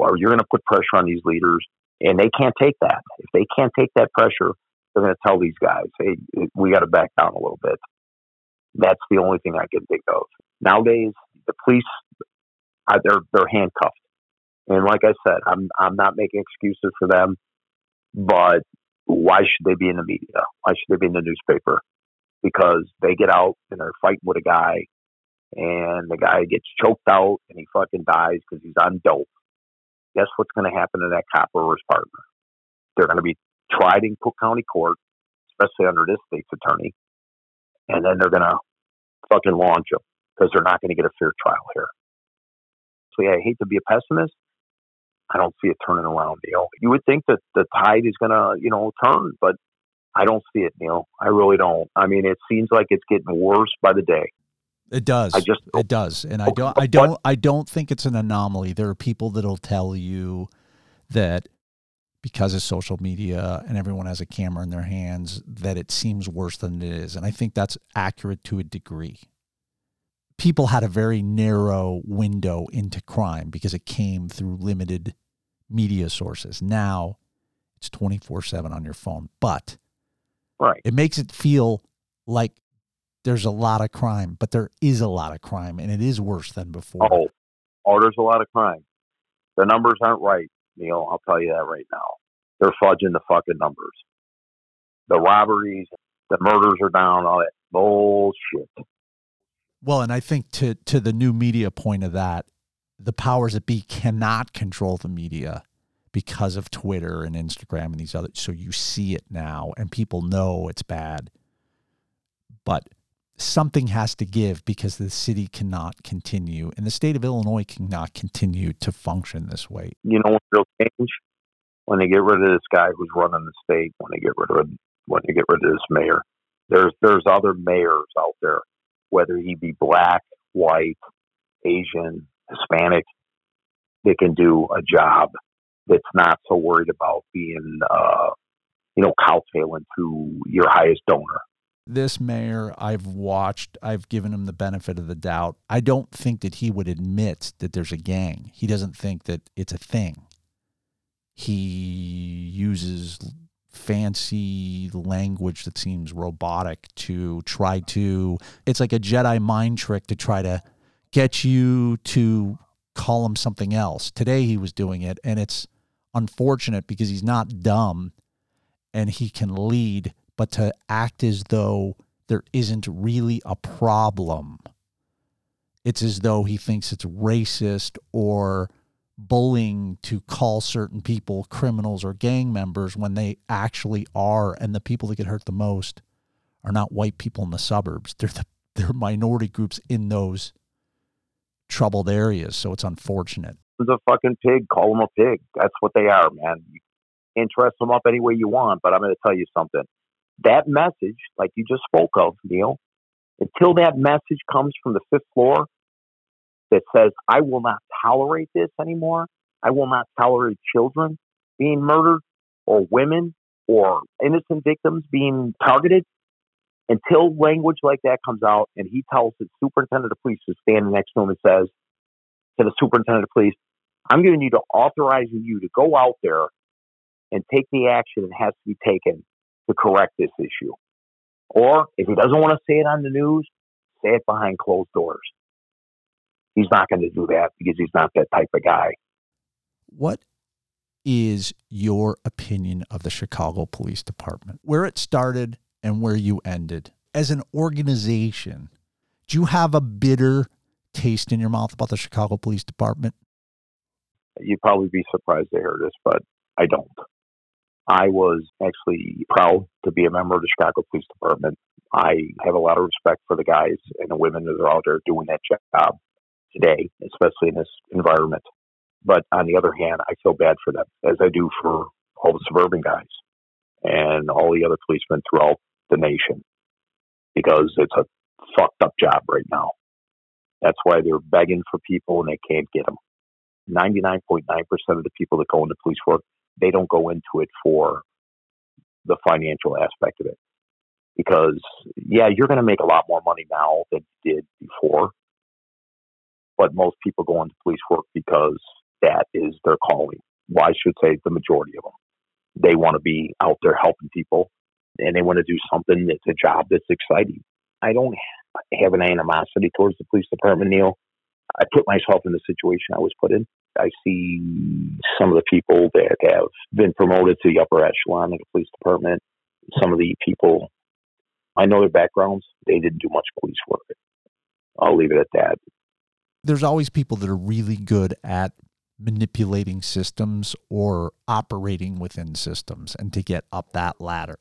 or you're going to put pressure on these leaders, and they can't take that. If they can't take that pressure, they're going to tell these guys, "Hey, we got to back down a little bit." That's the only thing I can think of nowadays. The police, uh, they're they're handcuffed, and like I said, I'm I'm not making excuses for them, but why should they be in the media? Why should they be in the newspaper? Because they get out and they're fighting with a guy, and the guy gets choked out and he fucking dies because he's on dope guess what's going to happen to that cop or his partner? They're going to be tried in Cook County Court. especially under this state's attorney. And then they're going to fucking launch him because they're not going to get a fair trial here. So, yeah, I hate to be a pessimist. I don't see it turning around, Neal. You would think that the tide is going to, you know, turn, but I don't see it, Neal. I really don't. I mean, it seems like it's getting worse by the day.
It does.
I just
it does, and I oh, don't. I don't. I don't think it's an anomaly. There are people that'll tell you that because of social media and everyone has a camera in their hands, that it seems worse than it is, and I think that's accurate to a degree. People had a very narrow window into crime because it came through limited media sources. Now it's twenty four seven on your phone, but
right,
it makes it feel like there's a lot of crime, but there is a lot of crime, and it is worse than before.
Oh, oh, there's a lot of crime. The numbers aren't right, Neal. I'll tell you that right now. They're fudging the fucking numbers. The robberies, the murders are down. All that bullshit.
Well, and I think to to the new media point of that, the powers that be cannot control the media because of Twitter and Instagram and these other. So you see it now, and people know it's bad. But something has to give because the city cannot continue and the state of Illinois cannot continue to function this way.
You know will change? When they get rid of this guy who's running the state, when they get rid of when they get rid of this mayor. There's there's other mayors out there, whether he be black, white, Asian, Hispanic, they can do a job that's not so worried about being uh, you know, cowtailing to your highest donor
this mayor I've watched, I've given him the benefit of the doubt. I don't think that he would admit that there's a gang. He doesn't think that it's a thing. He uses fancy language that seems robotic to try to it's like a Jedi mind trick to try to get you to call him something else. Today he was doing it and it's unfortunate because he's not dumb and he can lead but to act as though there isn't really a problem. It's as though he thinks it's racist or bullying to call certain people criminals or gang members when they actually are. And the people that get hurt the most are not white people in the suburbs. They're the they're minority groups in those troubled areas. So it's unfortunate.
A fucking pig. Call them a pig. That's what they are, man. You dress them up any way you want, but I'm going to tell you something that message, like you just spoke of, Neal, until that message comes from the fifth floor that says, I will not tolerate this anymore. I will not tolerate children being murdered or women or innocent victims being targeted. Until language like that comes out and he tells the superintendent of police who's standing next to him and says to the superintendent of police, I'm giving you to authorizing you to go out there and take the action that has to be taken to correct this issue. Or if he doesn't want to say it on the news, say it behind closed doors. He's not going to do that because he's not that type of guy.
What is your opinion of the Chicago Police Department? Where it started and where you ended. As an organization, do you have a bitter taste in your mouth about the Chicago Police Department?
You'd probably be surprised to hear this, but I don't. I was actually proud to be a member of the Chicago Police Department. I have a lot of respect for the guys and the women that are out there doing that job today, especially in this environment. But on the other hand, I feel bad for them, as I do for all the suburban guys and all the other policemen throughout the nation, because it's a fucked up job right now. That's why they're begging for people and they can't get them. 99.9% of the people that go into police work they don't go into it for the financial aspect of it. Because, yeah, you're going to make a lot more money now than you did before. But most people go into police work because that is their calling. Well, I should say the majority of them. They want to be out there helping people and they want to do something that's a job that's exciting. I don't have an animosity towards the police department, Neal. I put myself in the situation I was put in. I see some of the people that have been promoted to the upper echelon of the police department. Some of the people, I know their backgrounds. They didn't do much police work. I'll leave it at that.
There's always people that are really good at manipulating systems or operating within systems and to get up that ladder.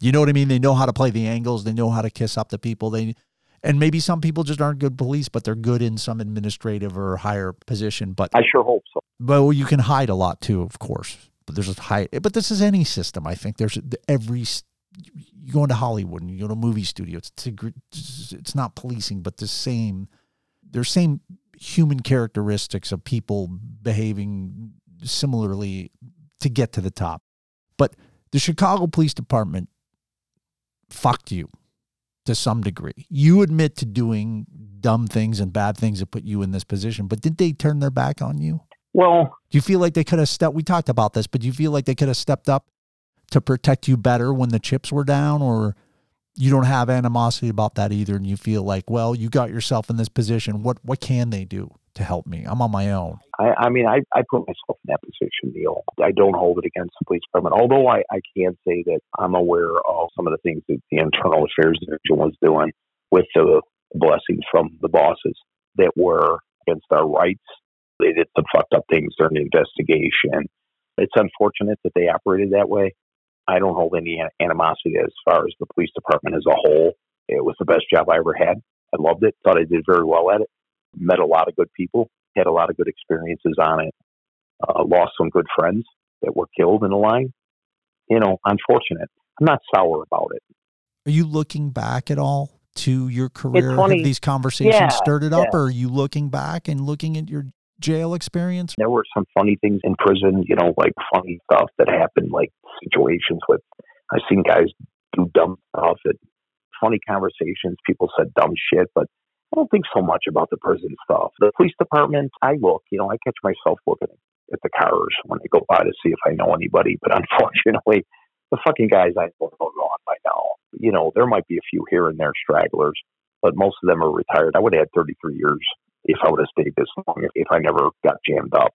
You know what I mean? They know how to play the angles. They know how to kiss up to people. They and maybe some people just aren't good police, but they're good in some administrative or higher position. But
I sure hope so.
But well, you can hide a lot too, of course. But there's a high. But this is any system. I think there's every. You go into Hollywood and you go to a movie studio. It's it's not policing, but the same. There's same human characteristics of people behaving similarly to get to the top. But the Chicago Police Department fucked you to some degree. You admit to doing dumb things and bad things that put you in this position, but did they turn their back on you?
Well,
do you feel like they could have stepped? We talked about this, but do you feel like they could have stepped up to protect you better when the chips were down, or you don't have animosity about that either, and you feel like, well, you got yourself in this position. What what can they do? To help me. I'm on my own.
I, I mean, I, I put myself in that position, Neal. I don't hold it against the police department, although I, I can say that I'm aware of some of the things that the internal affairs division was doing with the blessings from the bosses that were against our rights. They did some fucked up things during the investigation. It's unfortunate that they operated that way. I don't hold any animosity as far as the police department as a whole. It was the best job I ever had. I loved it. Thought I did very well at it met a lot of good people, had a lot of good experiences on it, uh, lost some good friends that were killed in the line. You know, unfortunate. I'm not sour about it.
Are you looking back at all to your career? Have these conversations yeah, stirred it up, yeah. or are you looking back and looking at your jail experience?
There were some funny things in prison, you know, like funny stuff that happened, like situations with I've seen guys do dumb stuff and funny conversations. People said dumb shit, but I don't think so much about the prison stuff. The police department, I look, you know, I catch myself looking at the cars when I go by to see if I know anybody. But unfortunately, the fucking guys I know are gone by now. You know, there might be a few here and there stragglers, but most of them are retired. I would have had 33 years if I would have stayed this long, if, if I never got jammed up.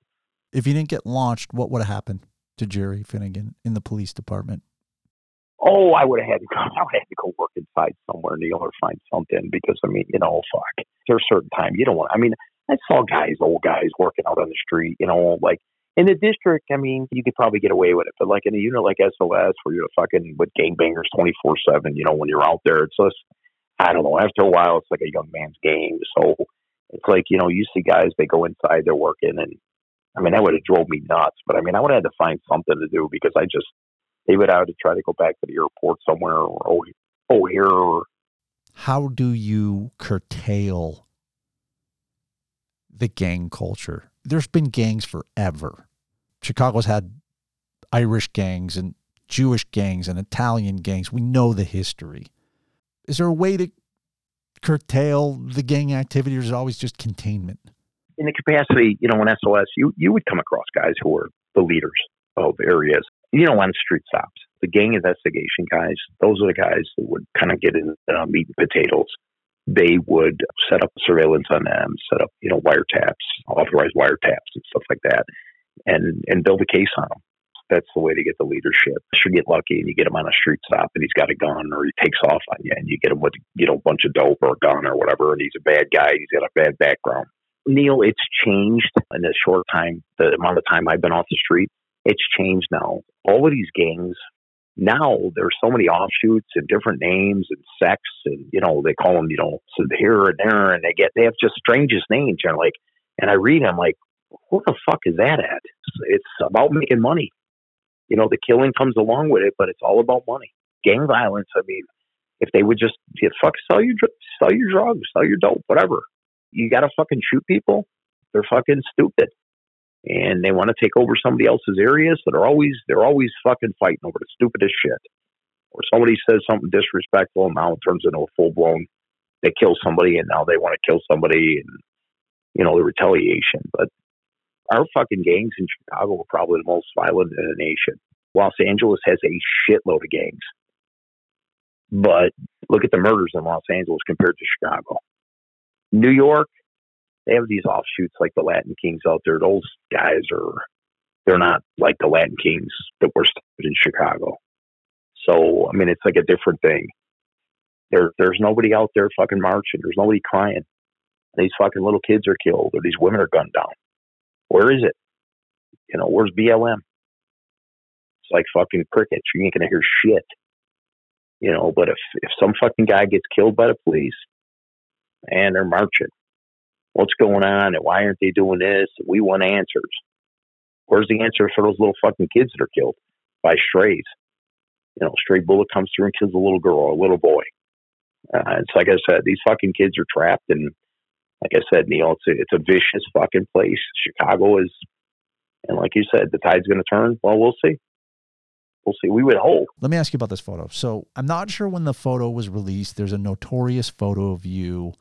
If you didn't get launched, what would have happened to Jerry Finnigan in the police department?
Oh, I would have had to go. I would have had to go work inside somewhere, Neal, or find something because I mean, you know, fuck. There's a certain time you don't want. I mean, I saw guys, old guys, working out on the street. You know, like in the district. I mean, you could probably get away with it, but like in a unit like SOS, where you're fucking with gangbangers twenty four seven. You know, when you're out there, it's just I don't know. After a while, it's like a young man's game. So it's like you know, you see guys they go inside, they're working, and I mean, that would have drove me nuts. But I mean, I would have had to find something to do because I just they would have to try to go back to the airport somewhere or oh, O'Hare. Or,
How do you curtail the gang culture? There's been gangs forever. Chicago's had Irish gangs and Jewish gangs and Italian gangs. We know the history. Is there a way to curtail the gang activity, or is it always just containment?
In the capacity, you know, in SOS, you you would come across guys who are the leaders of areas you know, on street stops. The gang investigation guys, those are the guys that would kind of get in uh, meat and potatoes. They would set up surveillance on them, set up, you know, wiretaps, authorized wiretaps and stuff like that, and and build a case on them. That's the way to get the leadership. You get lucky and you get him on a street stop and he's got a gun or he takes off on you and you get him with, you know, a bunch of dope or a gun or whatever and he's a bad guy. He's got a bad background. Neal, it's changed in the short time, the amount of time I've been off the street it's changed now. All of these gangs now there's so many offshoots and different names and sects and you know they call them you know so here and there and they get they have just strangest names and like and I read them like what the fuck is that at? It's about making money. You know the killing comes along with it, but it's all about money. Gang violence. I mean, if they would just yeah, fuck sell your sell your drugs, sell your dope, whatever. You got to fucking shoot people. They're fucking stupid and they want to take over somebody else's areas. So they're always they're always fucking fighting over the stupidest shit. Or somebody says something disrespectful, and now it turns into a full blown. They kill somebody, and now they want to kill somebody, and you know the retaliation. But our fucking gangs in Chicago are probably the most violent in the nation. Los Angeles has a shitload of gangs. But look at the murders in Los Angeles compared to Chicago. New York, they have these offshoots like the Latin Kings out there. Those guys are they're not like the Latin Kings that were started in Chicago. So I mean, it's like a different thing. There, there's nobody out there fucking marching. There's nobody crying. These fucking little kids are killed, or these women are gunned down. Where is it? You know, where's BLM? It's like fucking crickets. You ain't gonna hear shit. You know, but if if some fucking guy gets killed by the police and they're marching, what's going on and why aren't they doing this? We want answers. Where's the answer for those little fucking kids that are killed by strays? You know, stray bullet comes through and kills a little girl or a little boy. Uh, it's like I said, these fucking kids are trapped, and like I said, Neal, it's a, it's a vicious fucking place. Chicago is, and like you said, the tide's going to turn. Well, we'll see. We'll see. We would hope.
Let me ask you about this photo. So I'm not sure when the photo was released. There's a notorious photo of you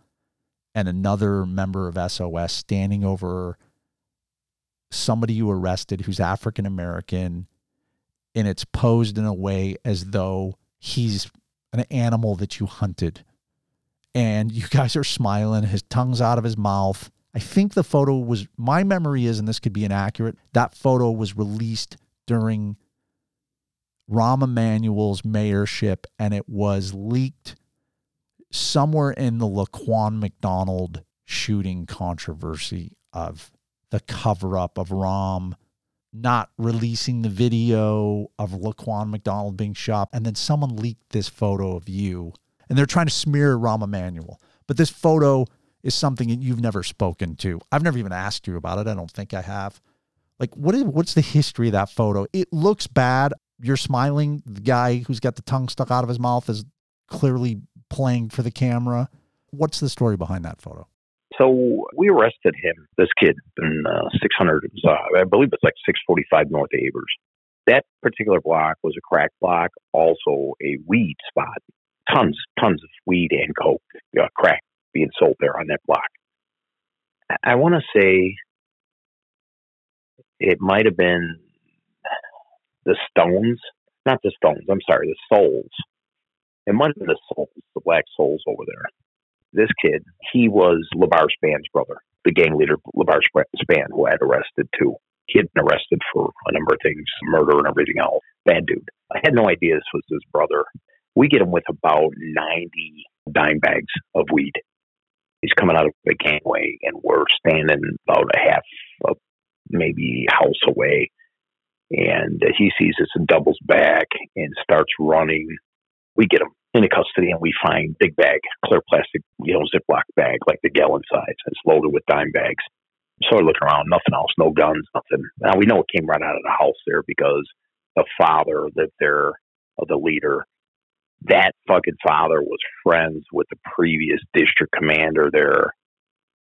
and another member of SOS standing over somebody you arrested who's African American, and it's posed in a way as though he's an animal that you hunted. And you guys are smiling, his tongue's out of his mouth. I think the photo was, my memory is, and this could be inaccurate, that photo was released during Rahm Emanuel's mayorship and it was leaked somewhere in the Laquan McDonald shooting controversy of the cover up of Rahm not releasing the video of Laquan McDonald being shot. And then someone leaked this photo of you and they're trying to smear Rahm Emanuel. But this photo is something that you've never spoken to. I've never even asked you about it. I don't think I have. Like, what is what's the history of that photo? It looks bad. You're smiling. The guy who's got the tongue stuck out of his mouth is clearly playing for the camera. What's the story behind that photo?
So we arrested him, this kid, in uh, 600, uh, I believe it's like 645 North Avers. That particular block was a crack block, also a weed spot. Tons, tons of weed and coke, uh, crack being sold there on that block. I, I want to say it might have been the Stones, not the Stones, I'm sorry, the Souls. Might have been the Souls, the Black Souls over there this kid, he was Labar Spann's brother, the gang leader, Labar Spann, who I had arrested too. He had been arrested for a number of things, murder and everything else. Bad dude. I had no idea this was his brother. We get him with about 90 dime bags of weed. He's coming out of the gangway, and we're standing about a half, of maybe house away. And he sees us and doubles back and starts running. We get him into custody and we find big bag, clear plastic, you know, Ziploc bag, like the gallon size. It's loaded with dime bags. So we're looking around, nothing else, no guns, nothing. Now we know it came right out of the house there because the father lived there, of the leader. That fucking father was friends with the previous district commander there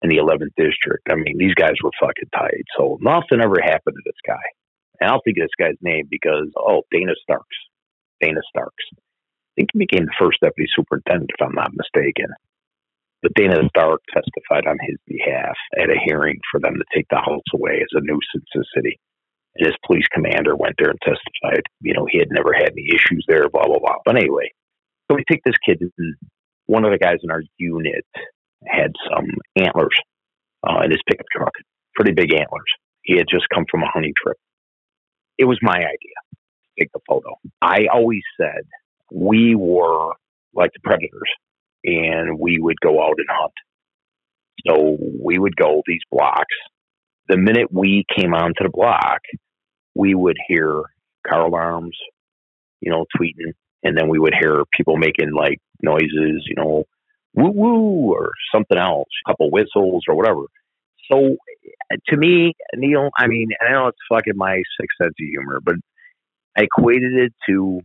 in the 11th district. I mean, these guys were fucking tight. So nothing ever happened to this guy. And I'll think of this guy's name because, oh, Dana Starks. Dana Starks think he became the first deputy superintendent, if I'm not mistaken. But Dana Stark testified on his behalf at a hearing for them to take the house away as a nuisance to the city. And his police commander went there and testified. You know, he had never had any issues there, blah, blah, blah. But anyway, so we take this kid, one of the guys in our unit had some antlers uh, in his pickup truck, pretty big antlers. He had just come from a hunting trip. It was my idea to take the photo. I always said we were like the predators and we would go out and hunt. So we would go these blocks. The minute we came onto the block, we would hear car alarms, you know, tweeting, and then we would hear people making like noises, you know, woo woo or something else, a couple whistles or whatever. So to me, Neal, I mean, I know it's fucking my sixth sense of humor, but I equated it to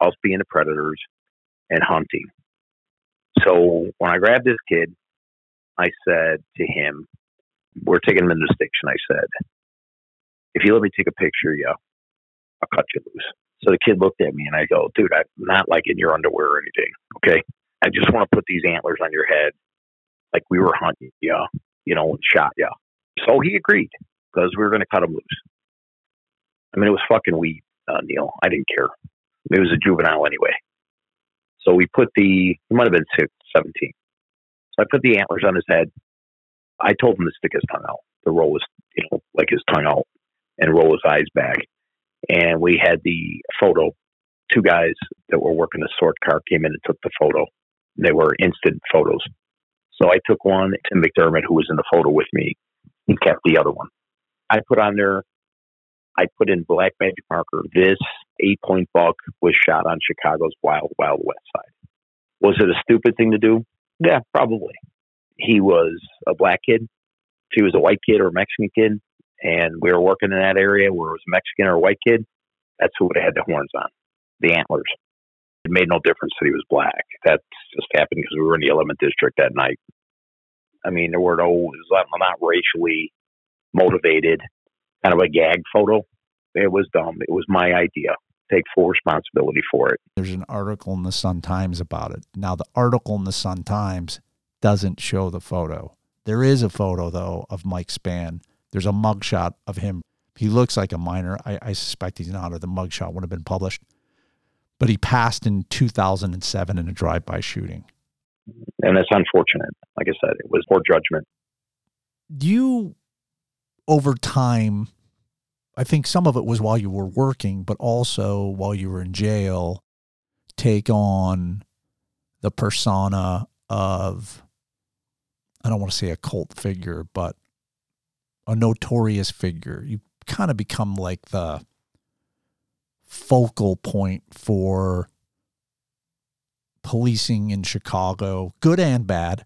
us being the predators and hunting. So when I grabbed this kid, I said to him, We're taking him into station. I said, If you let me take a picture you, I'll cut you loose. So the kid looked at me and I go, Dude, I'm not like in your underwear or anything. Okay. I just want to put these antlers on your head like we were hunting you, you know, and shot you. So he agreed because we were going to cut him loose. I mean, it was fucking weed, uh, Neal. I didn't care. He was a juvenile anyway. So we put the, he might have been six, 17. So I put the antlers on his head. I told him to stick his tongue out, to roll his, you know, like his tongue out and roll his eyes back. And we had the photo. Two guys that were working the sort car came in and took the photo. They were instant photos. So I took one. Tim McDermott, who was in the photo with me, he kept the other one. I put on there, I put in black magic marker, this Eight Point Buck was shot on Chicago's Wild Wild West Side. Was it a stupid thing to do? Yeah, probably. He was a black kid. If he was a white kid or a Mexican kid, and we were working in that area where it was a Mexican or a white kid, that's who would have had the horns on, the antlers. It made no difference that he was black. That just happened because we were in the 11th district that night. I mean, there were no, was not racially motivated, kind of a gag photo. It was dumb. It was my idea. Take full responsibility for it.
There's an article in the Sun Times about it. Now, the article in the Sun Times doesn't show the photo. There is a photo, though, of Mike Spann. There's a mugshot of him. He looks like a minor. I, I suspect he's not, or the mugshot would have been published. But he passed in 2007 in a drive-by shooting.
And that's unfortunate. Like I said, it was poor judgment.
Do you, over time, I think some of it was while you were working, but also while you were in jail, take on the persona of, I don't want to say a cult figure, but a notorious figure. You kind of become like the focal point for policing in Chicago, good and bad,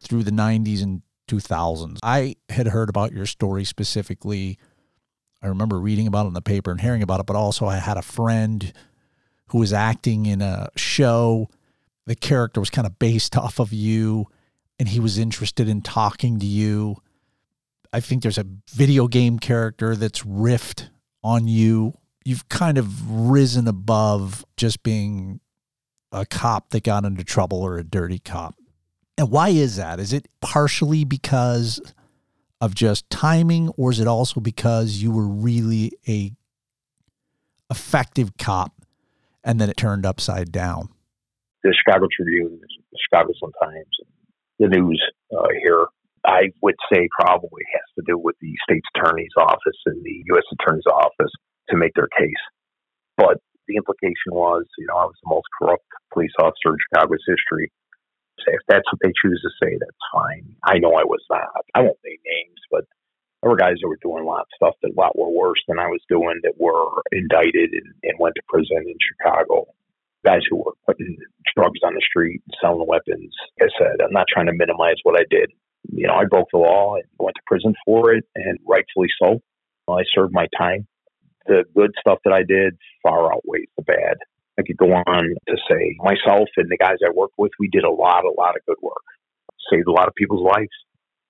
through the 90s and 2000s. I had heard about your story specifically. I remember reading about it in the paper and hearing about it, but also I had a friend who was acting in a show. The character was kind of based off of you, and he was interested in talking to you. I think there's a video game character that's riffed on you. You've kind of risen above just being a cop that got into trouble or a dirty cop. And why is that? Is it partially because of just timing or is it also because you were really a effective cop and then it turned upside down?
The Chicago Tribune, the Chicago Sun-Times, the news uh, here, I would say probably has to do with the state's attorney's office and the U.S. attorney's office to make their case. But the implication was, you know, I was the most corrupt police officer in Chicago's history. If that's what they choose to say, that's fine. I know I was not. I won't name names, but there were guys that were doing a lot of stuff that a lot were worse than I was doing that were indicted and, and went to prison in Chicago. Guys who were putting drugs on the street, selling weapons. Like I said, I'm not trying to minimize what I did. You know, I broke the law and went to prison for it, and rightfully so. I served my time the good stuff that I did far outweighs the bad. I could go on to say myself and the guys I worked with, we did a lot, a lot of good work, saved a lot of people's lives,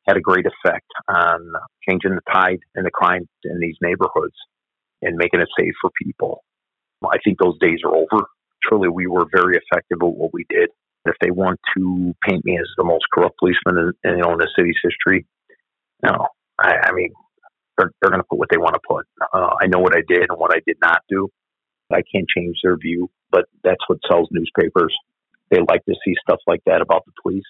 had a great effect on changing the tide and the crime in these neighborhoods and making it safe for people. I think those days are over. Truly, we were very effective at what we did. If they want to paint me as the most corrupt policeman in, you know, in the city's history, no. I, I mean, they're, they're going to put what they want to put. Uh, I know what I did and what I did not do. I can't change their view, but that's what sells newspapers. They like to see stuff like that about the police.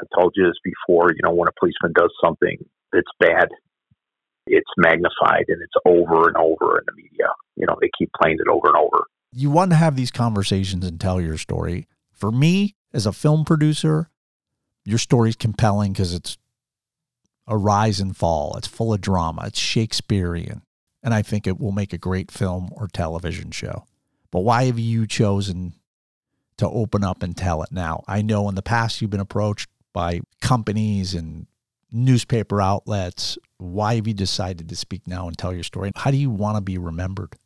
I told you this before. You know, when a policeman does something that's bad, it's magnified and it's over and over in the media. You know, they keep playing it over and over.
You want to have these conversations and tell your story. For me, as a film producer, your story's compelling because it's a rise and fall. It's full of drama. It's Shakespearean. And I think it will make a great film or television show. But why have you chosen to open up and tell it now? I know in the past you've been approached by companies and newspaper outlets. Why have you decided to speak now and tell your story? How do you want to be remembered?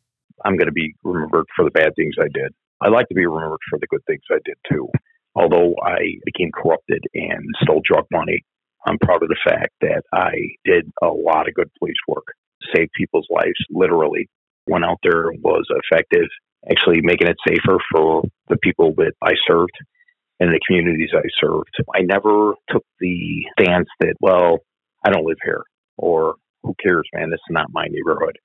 I'm going to be remembered for the bad things I did. I like to be remembered for the good things I did too. Although I became corrupted and stole drug money I'm proud of the fact that I did a lot of good police work, saved people's lives, literally. Went out there, was effective, actually making it safer for the people that I served and the communities I served. I never took the stance that, well, I don't live here or who cares, man, this is not my neighborhood.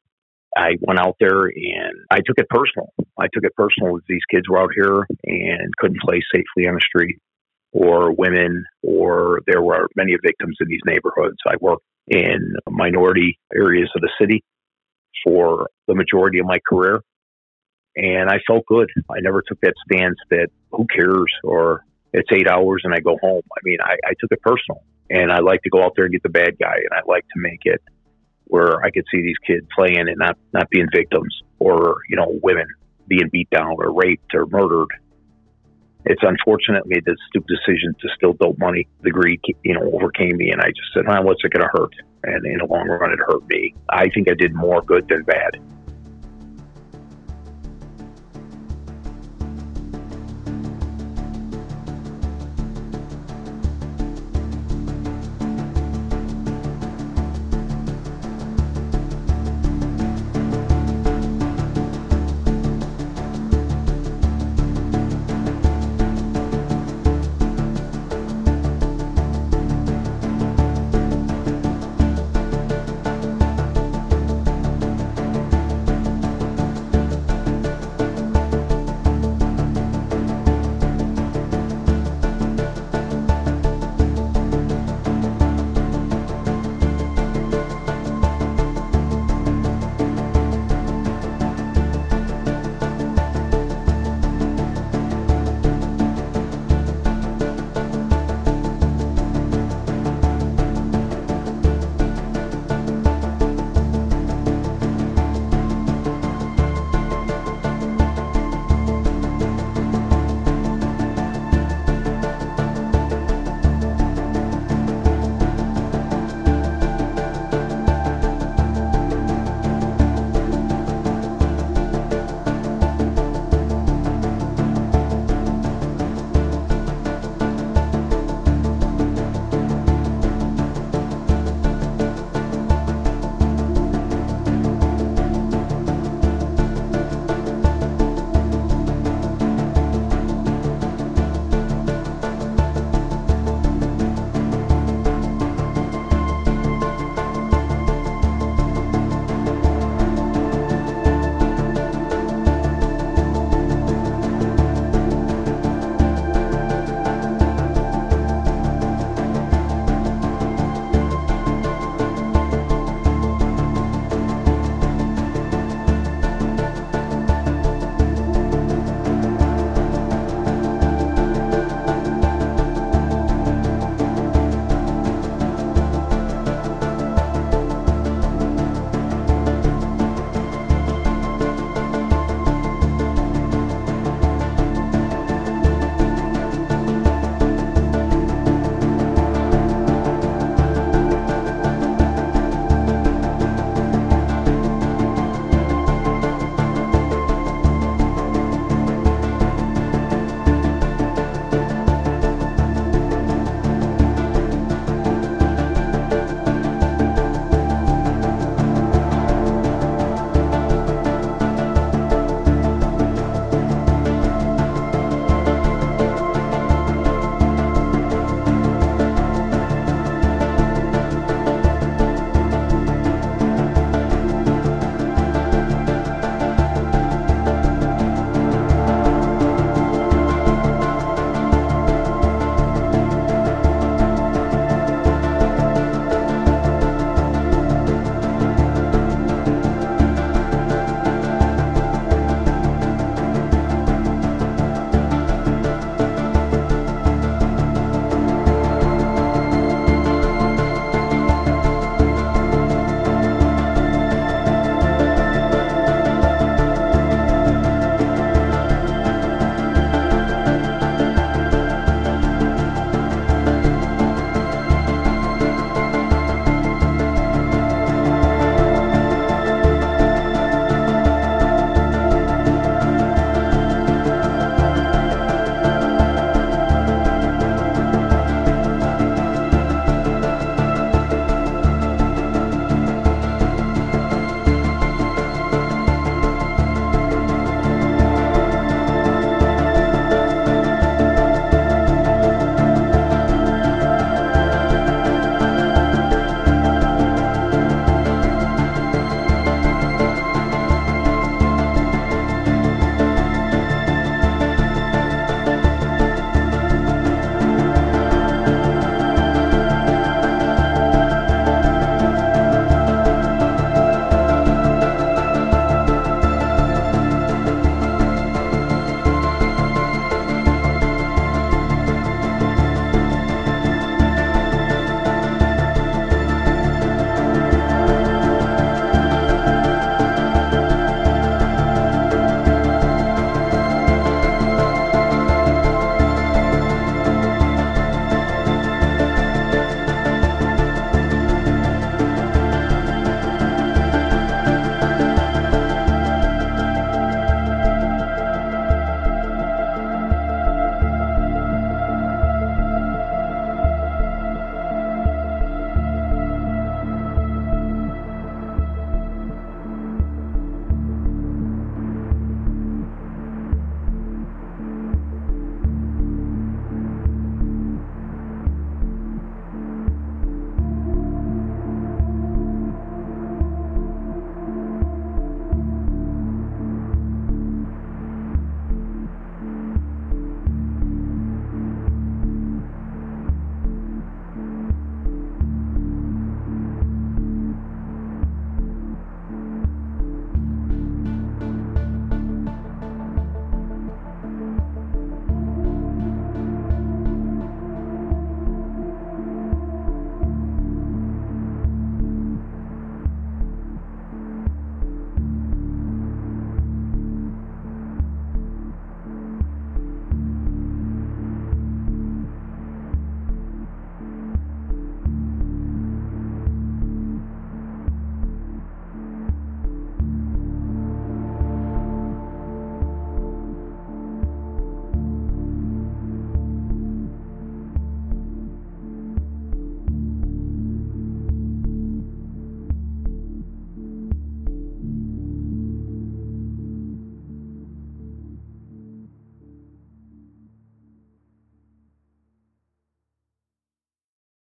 I went out there and I took it personal. I took it personal as these kids were out here and couldn't play safely on the street or women, or there were many victims in these neighborhoods. I worked in minority areas of the city for the majority of my career. And I felt good. I never took that stance that who cares or it's eight hours and I go home. I mean, I, I took it personal. And I like to go out there and get the bad guy. And I like to make it where I could see these kids playing and not, not being victims or, you know, women being beat down or raped or murdered. It's unfortunate I made the stupid decision to still dope money. The greed, you know, overcame me, and I just said, Well, "What's it going to hurt?" And in the long run, it hurt me. I think I did more good than bad.